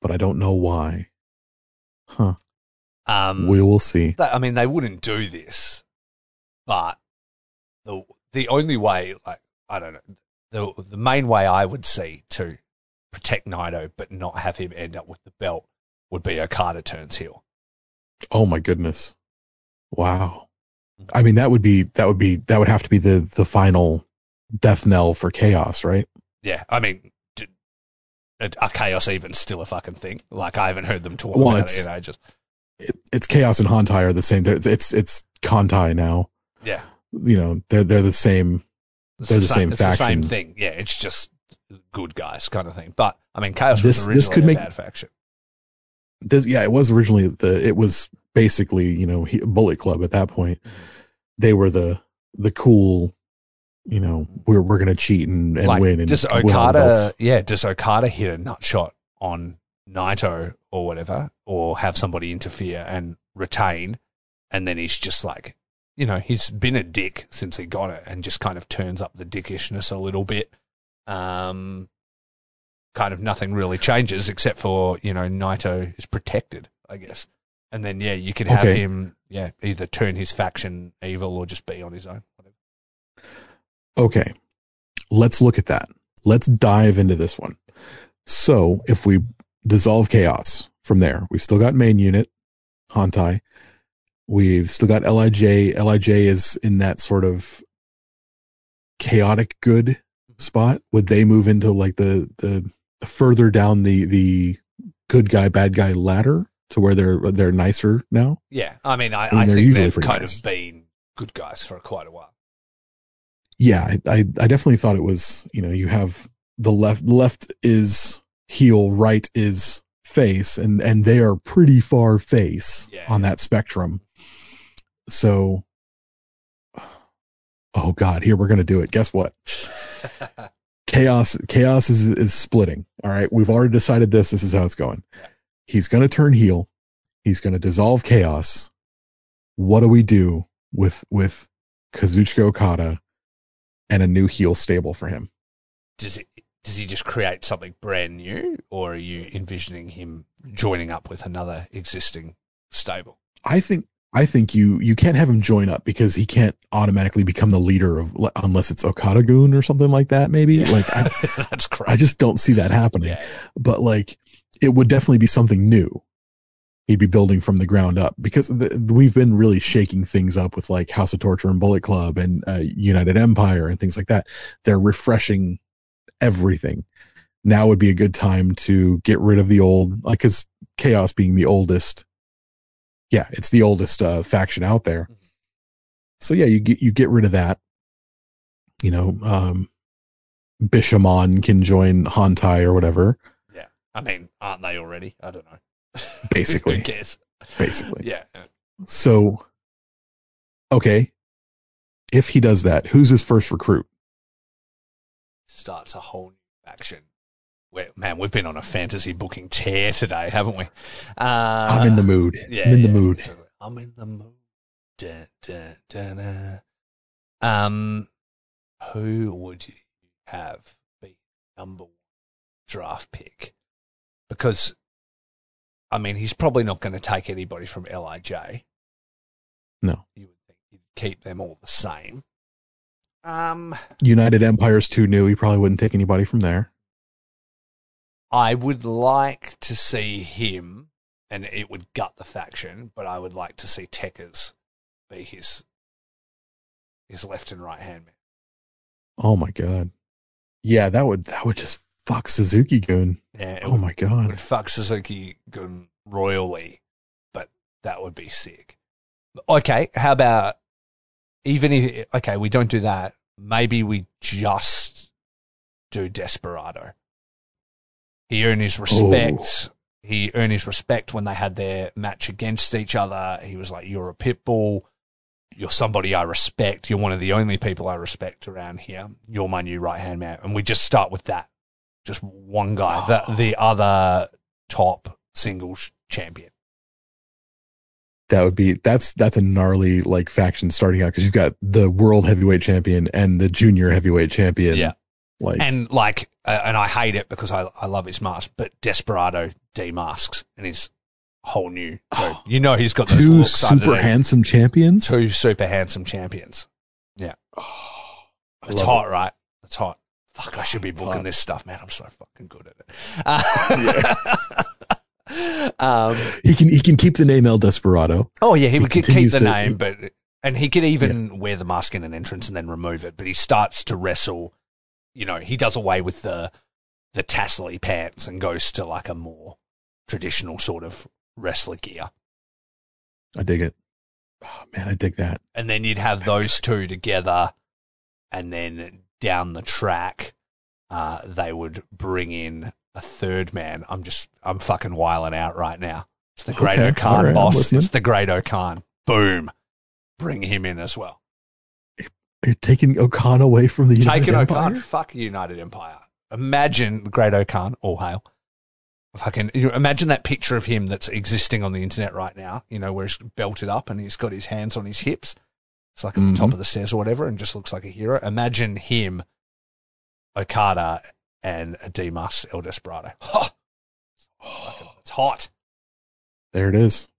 but i don't know why huh Um, we will see that, I mean, they wouldn't do this, but the the only way, like, I don't know, the the main way I would see to protect Naito but not have him end up with the belt would be Okada turns heel. oh my goodness wow mm-hmm. i mean that would be that would be that would have to be the the final death knell for chaos right Yeah, I mean, are are uh, chaos even still a fucking thing? Like, I haven't heard them talk Well, about it in ages. it, it's chaos and Hontai are the same. They're, it's it's Kantai now. Yeah, You know, they're they're the same. it's They're the same It's the same faction. thing. Yeah, it's just good guys kind of thing. But I mean, chaos This- was this originally could a make- bad faction. This, yeah, it was originally the. It was basically you know he, Bullet Club at that point. Mhm. They were the the cool. You know, we're we're gonna cheat and, and like, win and does win all the Okada, yeah, does Okada hit a nut shot on Naito or whatever, or have somebody interfere and retain, and then he's just like, you know, he's been a dick since he got it, and just kind of turns up the dickishness a little bit. Um, kind of nothing really changes except for you know Naito is protected, I guess, and then yeah, you could have Okay. him, yeah, either turn his faction evil or just be on his own. Whatever. Okay, let's look at that. Let's dive into this one. So, if we dissolve chaos from there, we've still got main unit, Hontai. We've still got Lij. Lij is in that sort of chaotic good mm-hmm. spot. Would they move into like the the further down the the good guy bad guy ladder to where they're they're nicer now? Yeah, I mean, I, I mean, I think they've kind nice. of been good guys for quite a while. yeah, I, I, I definitely thought it was, you know, you have the left, left is heel, right is face, and, and they are pretty far face Yeah, on that spectrum. So, oh God, here we're going to do it. Guess what? Chaos, chaos is, is splitting. All right. We've already decided this. This is how it's going. He's going to turn heel. He's going to dissolve chaos. What do we do with, with Kazuchika Okada and a new heel stable for him? does it? Does he just create something brand new, or are you envisioning him joining up with another existing stable? I think I think you you can't have him join up because he can't automatically become the leader of unless it's Okada Goon or something like that. Maybe like I, that's great. I just don't see that happening. yeah, But like it would definitely be something new. He'd be building from the ground up because the, we've been really shaking things up with like House of Torture and Bullet Club and uh, United Empire and things like that. They're refreshing everything. Now would be a good time to get rid of the old, like, cause Chaos being the oldest. Yeah, it's the oldest uh, faction out there. Mhm. So yeah, you get you get rid of that. You know, um, Bishamon can join Hontai or whatever. yeah. I mean, aren't they already? I don't know. Basically. Who cares? Basically, Yeah. So, okay, if he does that, who's his first recruit? Starts a whole new faction man, we've been on a fantasy booking tear today, haven't we? Uh, I'm in the mood. yeah, I'm in the mood. absolutely. I'm in the mood. Da, da, da, da. Um, who would you have be number one draft pick? Because, I mean, he's probably not going to take anybody from Lij. No. You would think he'd keep them all the same. Um, United Empire's too new. He probably wouldn't take anybody from there. I would like to see him, and it would gut the faction, but I would like to see Tekkers be his his left and right hand man. Oh my god. Yeah, that would that would just fuck Suzuki Gun. Yeah, Oh would, my god. would fuck Suzuki Gun royally, but that would be sick. Okay, how about even if okay, we don't do that. Maybe we just do Desperado. He earned his respect. He earned his respect when they had their match against each other. He was like, "You're a pit bull. You're somebody I respect. You're one of the only people I respect around here. You're my new right hand man." And we just start with that. Just one guy, the ah. the other top singles champion. That would be that's that's a gnarly like faction starting out because you've got the world heavyweight champion and the junior heavyweight champion. Yeah. Like And like, uh, and I hate it because I I love his mask, but Desperado demasks and he's whole new. dude. you know he's got those two super handsome champions. two super handsome champions. Oh, It's hot, it. right? It's hot. Fuck, I should be It's booking hot. this stuff, man. I'm so fucking good at it. um, He can he can keep the name El Desperado. oh yeah, he, He would keep the to- name, but and he could even wear the mask in an entrance and then remove it. But he starts to wrestle. You know, he does away with the the tassely pants and goes to like a more traditional sort of wrestler gear. I dig it. Oh, man, I dig that. and then you'd have That's those two together, and then down the track, uh, they would bring in a third man. I'm just, I'm fucking wiling out right now. It's the Great Okay, O-Khan right, boss. It's the Great-O-Khan. Boom. Bring him in as well. You're taking O-Khan away from the United Taking Empire? O-Khan. Fuck United Empire. Imagine the Great-O-Khan. All hail. Fucking you imagine that picture of him that's existing on the internet right now. You know where he's belted up and he's got his hands on his hips. It's like at the top Mhm. of the stairs or whatever, and just looks like a hero. Imagine him, Okada, and a Demas El Desperado. Ha! Fucking- It's hot. There it is.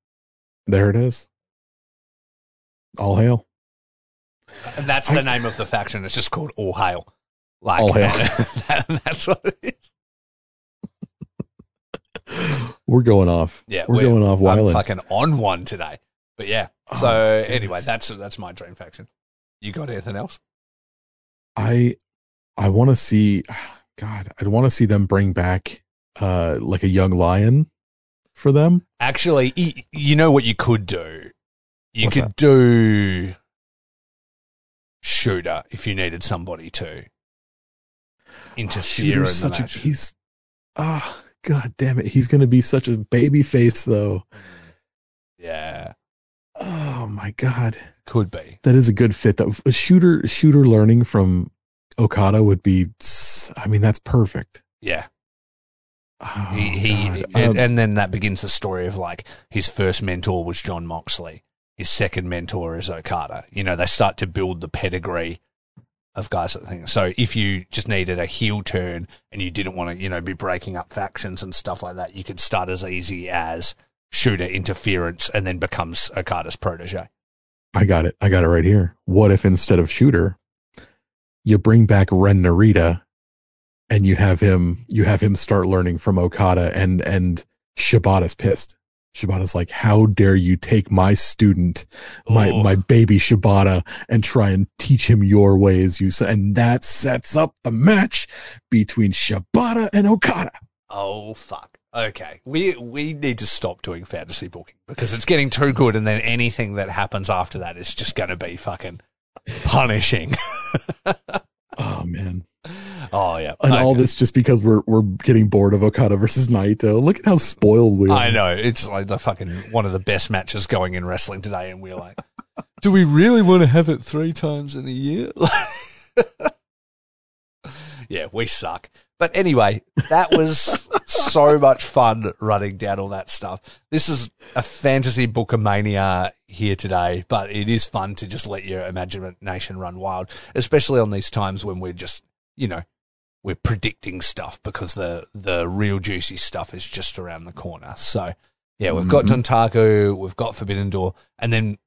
There it is. All hail. And that's the name of the faction. It's just called All Hail. Like All Hail. that- that's what it is. We're going off. Yeah, we're, going off I'm wild. fucking on one today. But yeah. So Oh, anyway, that's that's my dream faction. You got anything else? I I want to see. God, I'd want to see them bring back uh like a young lion for them. Actually, you know what you could do? You What's could that? do shooter if you needed somebody to interfere in Shooter's the such a match. he's ah god damn it he's gonna be such a baby face though yeah, oh my god could be. that is a good fit though a shooter shooter learning from okada would be s- i mean that's perfect Yeah. oh, he, he and, Um, and then that begins the story of like his first mentor was Jon Moxley. His second mentor is Okada. You know, they start to build the pedigree of guys that thing. So if you just needed a heel turn and you didn't want to, you know, be breaking up factions and stuff like that, you could start as easy as shooter interference and then becomes Okada's protege. i got it i got it right here what if instead of shooter you bring back ren narita and you have him you have him start learning from okada and and shibata's pissed shibata's like how dare you take my student my Oh. my baby Shibata and try and teach him your ways, you and that sets up the match between Shibata and Okada. Oh fuck. Okay. We we need to stop doing fantasy booking because it's getting too good and then anything that happens after that is just gonna be fucking punishing. Oh man. Oh yeah. And all this just because we're we're getting bored of Okada versus Naito. Look at how spoiled we are. I know. It's like the fucking one of the best matches going in wrestling today and we're like Do we really want to have it three times in a year? yeah, we suck. But anyway, that was so much fun running down all that stuff. This is a fantasy book of mania here today, but it is fun to just let your imagination run wild, especially on these times when we're just, you know, we're predicting stuff because the the real juicy stuff is just around the corner. So yeah, we've got Mhm. Dontaku, we've got Forbidden Door, and then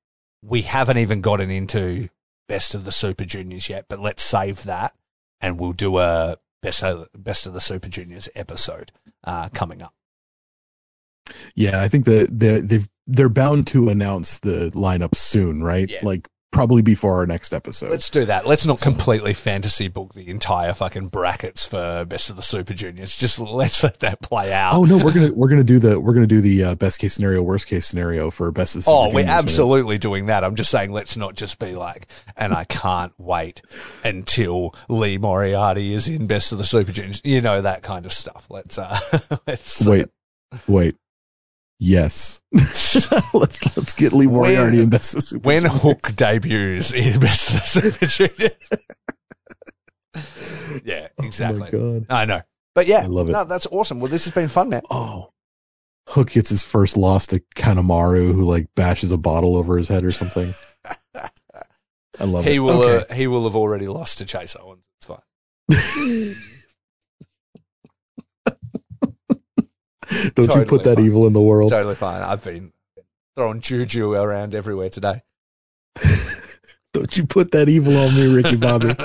we haven't even gotten into Best of the Super Juniors yet. But let's save that, and we'll do a Best of, Best of the Super Juniors episode uh, coming up. Yeah, I think that they they've they're bound to announce the lineup soon, right? Yeah. Like probably before our next episode. Let's do that. Let's not completely fantasy book the entire fucking brackets for Best of the Super Juniors. Just let's let that play out. oh no, we're gonna we're gonna do the we're gonna do the uh, best case scenario, worst case scenario for best of the Super Oh, we're absolutely doing that. I'm just saying, let's not just be like, and I can't wait until Lee Moriarty is in Best of the Super Juniors. You know that kind of stuff. Let's uh, let's Wait, wait. Yes. let's let's get Lee When- Moriarty in best of Super when Juniors. Hook debuts in Best of Super Juniors. yeah, exactly. Oh my god. I know, but yeah, I love it. No, that's awesome. Well, this has been fun, man. Oh. Hook gets his first loss to Kanemaru, who like bashes a bottle over his head or something. I love He it. will Okay. uh, he will have already lost to Chase Owens. It's fine. Don't you put that fine. evil in the world. Totally fine. I've been throwing juju around everywhere today. Don't you put that evil on me, Ricky Bobby.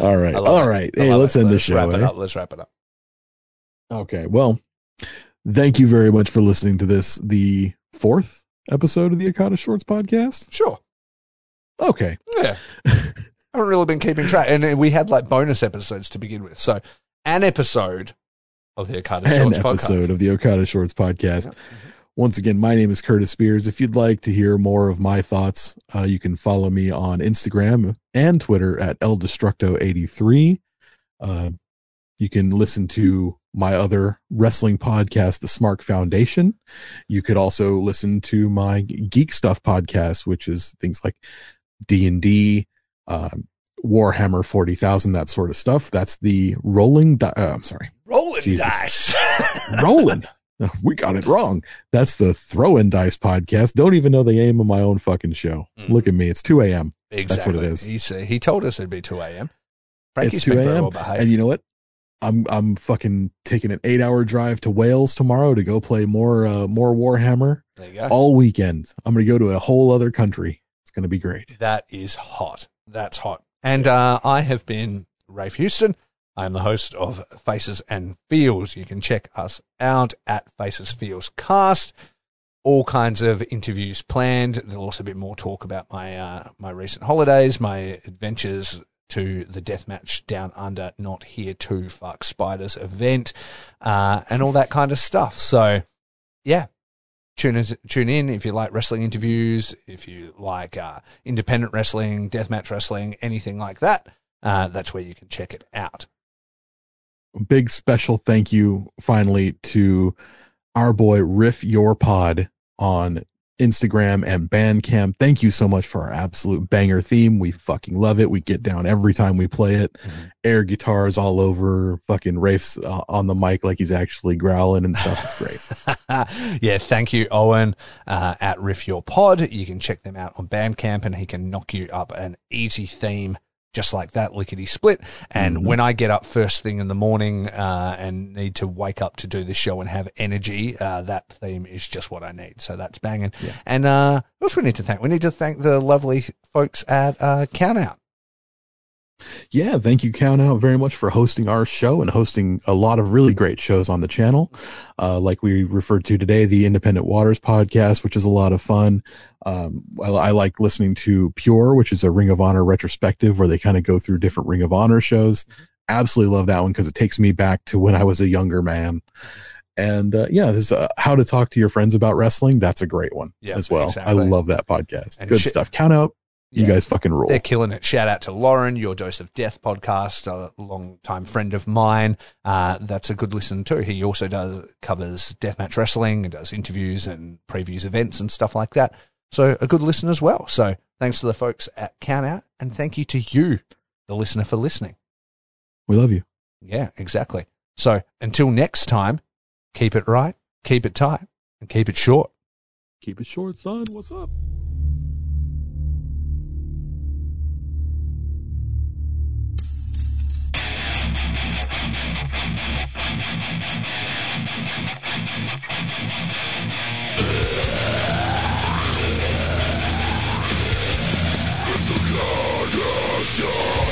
All right. All right. it. Hey, let's it. end the Let's show. Wrap it eh? up. Let's wrap it up. Okay. Well, thank you very much for listening to this, the fourth episode of the Okada Shorts podcast. Sure. Okay. Yeah. I haven't really been keeping track. And we had like bonus episodes to begin with. So an episode of the Okada An Shorts episode podcast. of the Okada Shorts podcast. Yep. Once again, my name is Curtis Spears. If you'd like to hear more of my thoughts, uh, you can follow me on Instagram and Twitter at eldestructo83. Uh, you can listen to my other wrestling podcast, The Smart Foundation. You could also listen to my geek stuff podcast, which is things like D and D, um, Warhammer 40,000, that sort of stuff. That's the rolling. Di- uh, I'm sorry, Rolling Jesus. dice. rolling. We got it wrong. That's the Throw and Dice podcast. Don't even know the aim of my own fucking show. Mm. Look at me. It's 2 a.m. exactly. what it is. He, said, he told us it'd be 2 a.m. Frankie's It's 2 a.m. well. And you know what? I'm I'm fucking taking an eight hour drive to Wales tomorrow to go play more uh, more Warhammer there you go. all weekend. I'm gonna go to a whole other country. It's gonna be great. That is hot. That's hot. And uh, I have been Raffe Houston. I'm the host of Faces and Feels. You can check us out at Faces Feels Cast. All kinds of interviews planned. There'll also be more talk about my uh, my recent holidays, my adventures to the Deathmatch Down Under Not Here to Fuck Spiders event, uh, and all that kind of stuff. So, yeah, tune in, tune in if you like wrestling interviews, if you like uh, independent wrestling, deathmatch wrestling, anything like that. Uh, that's where you can check it out. Big special thank you finally to our boy Riff Your Pod on Instagram and Bandcamp. Thank you so much for our absolute banger theme. We fucking love it. We get down every time we play it. Mhm. Air guitars all over. Fucking Raffe's uh, on the mic like he's actually growling and stuff. It's great. yeah, thank you, Owen, uh, at Riff Your Pod. You can check them out on Bandcamp and he can knock you up an easy theme just like that, lickety split. And Mhm. when I get up first thing in the morning uh, and need to wake up to do the show and have energy, uh, that theme is just what I need. So that's banging. Yeah. And uh, what else we need to thank? We need to thank the lovely folks at uh, Count Out. Yeah, thank you, Count Out, very much for hosting our show and hosting a lot of really great shows on the channel. Uh, like we referred to today, the Independent Waters podcast, which is a lot of fun. Um, I, I like listening to Pure, which is a Ring of Honor retrospective where they kind of go through different Ring of Honor shows. Absolutely love that one because it takes me back to when I was a younger man. And uh, yeah, this uh, how to talk to your friends about wrestling. That's a great one Yeah, as well. exactly. I love that podcast. And Good shi- stuff. Count out. You Yeah. guys fucking rule. They're killing it. Shout out to Lauren, your Dose of Death podcast, a long time friend of mine. Uh, that's a good listen too. He also does covers deathmatch wrestling and does interviews and previews events and stuff like that. So a good listen as well. So thanks to the folks at Count Out and thank you to you the listener for listening. We love you. Yeah, exactly. So until next time, keep it right, keep it tight, and keep it short. Keep it short, son. What's up? It's a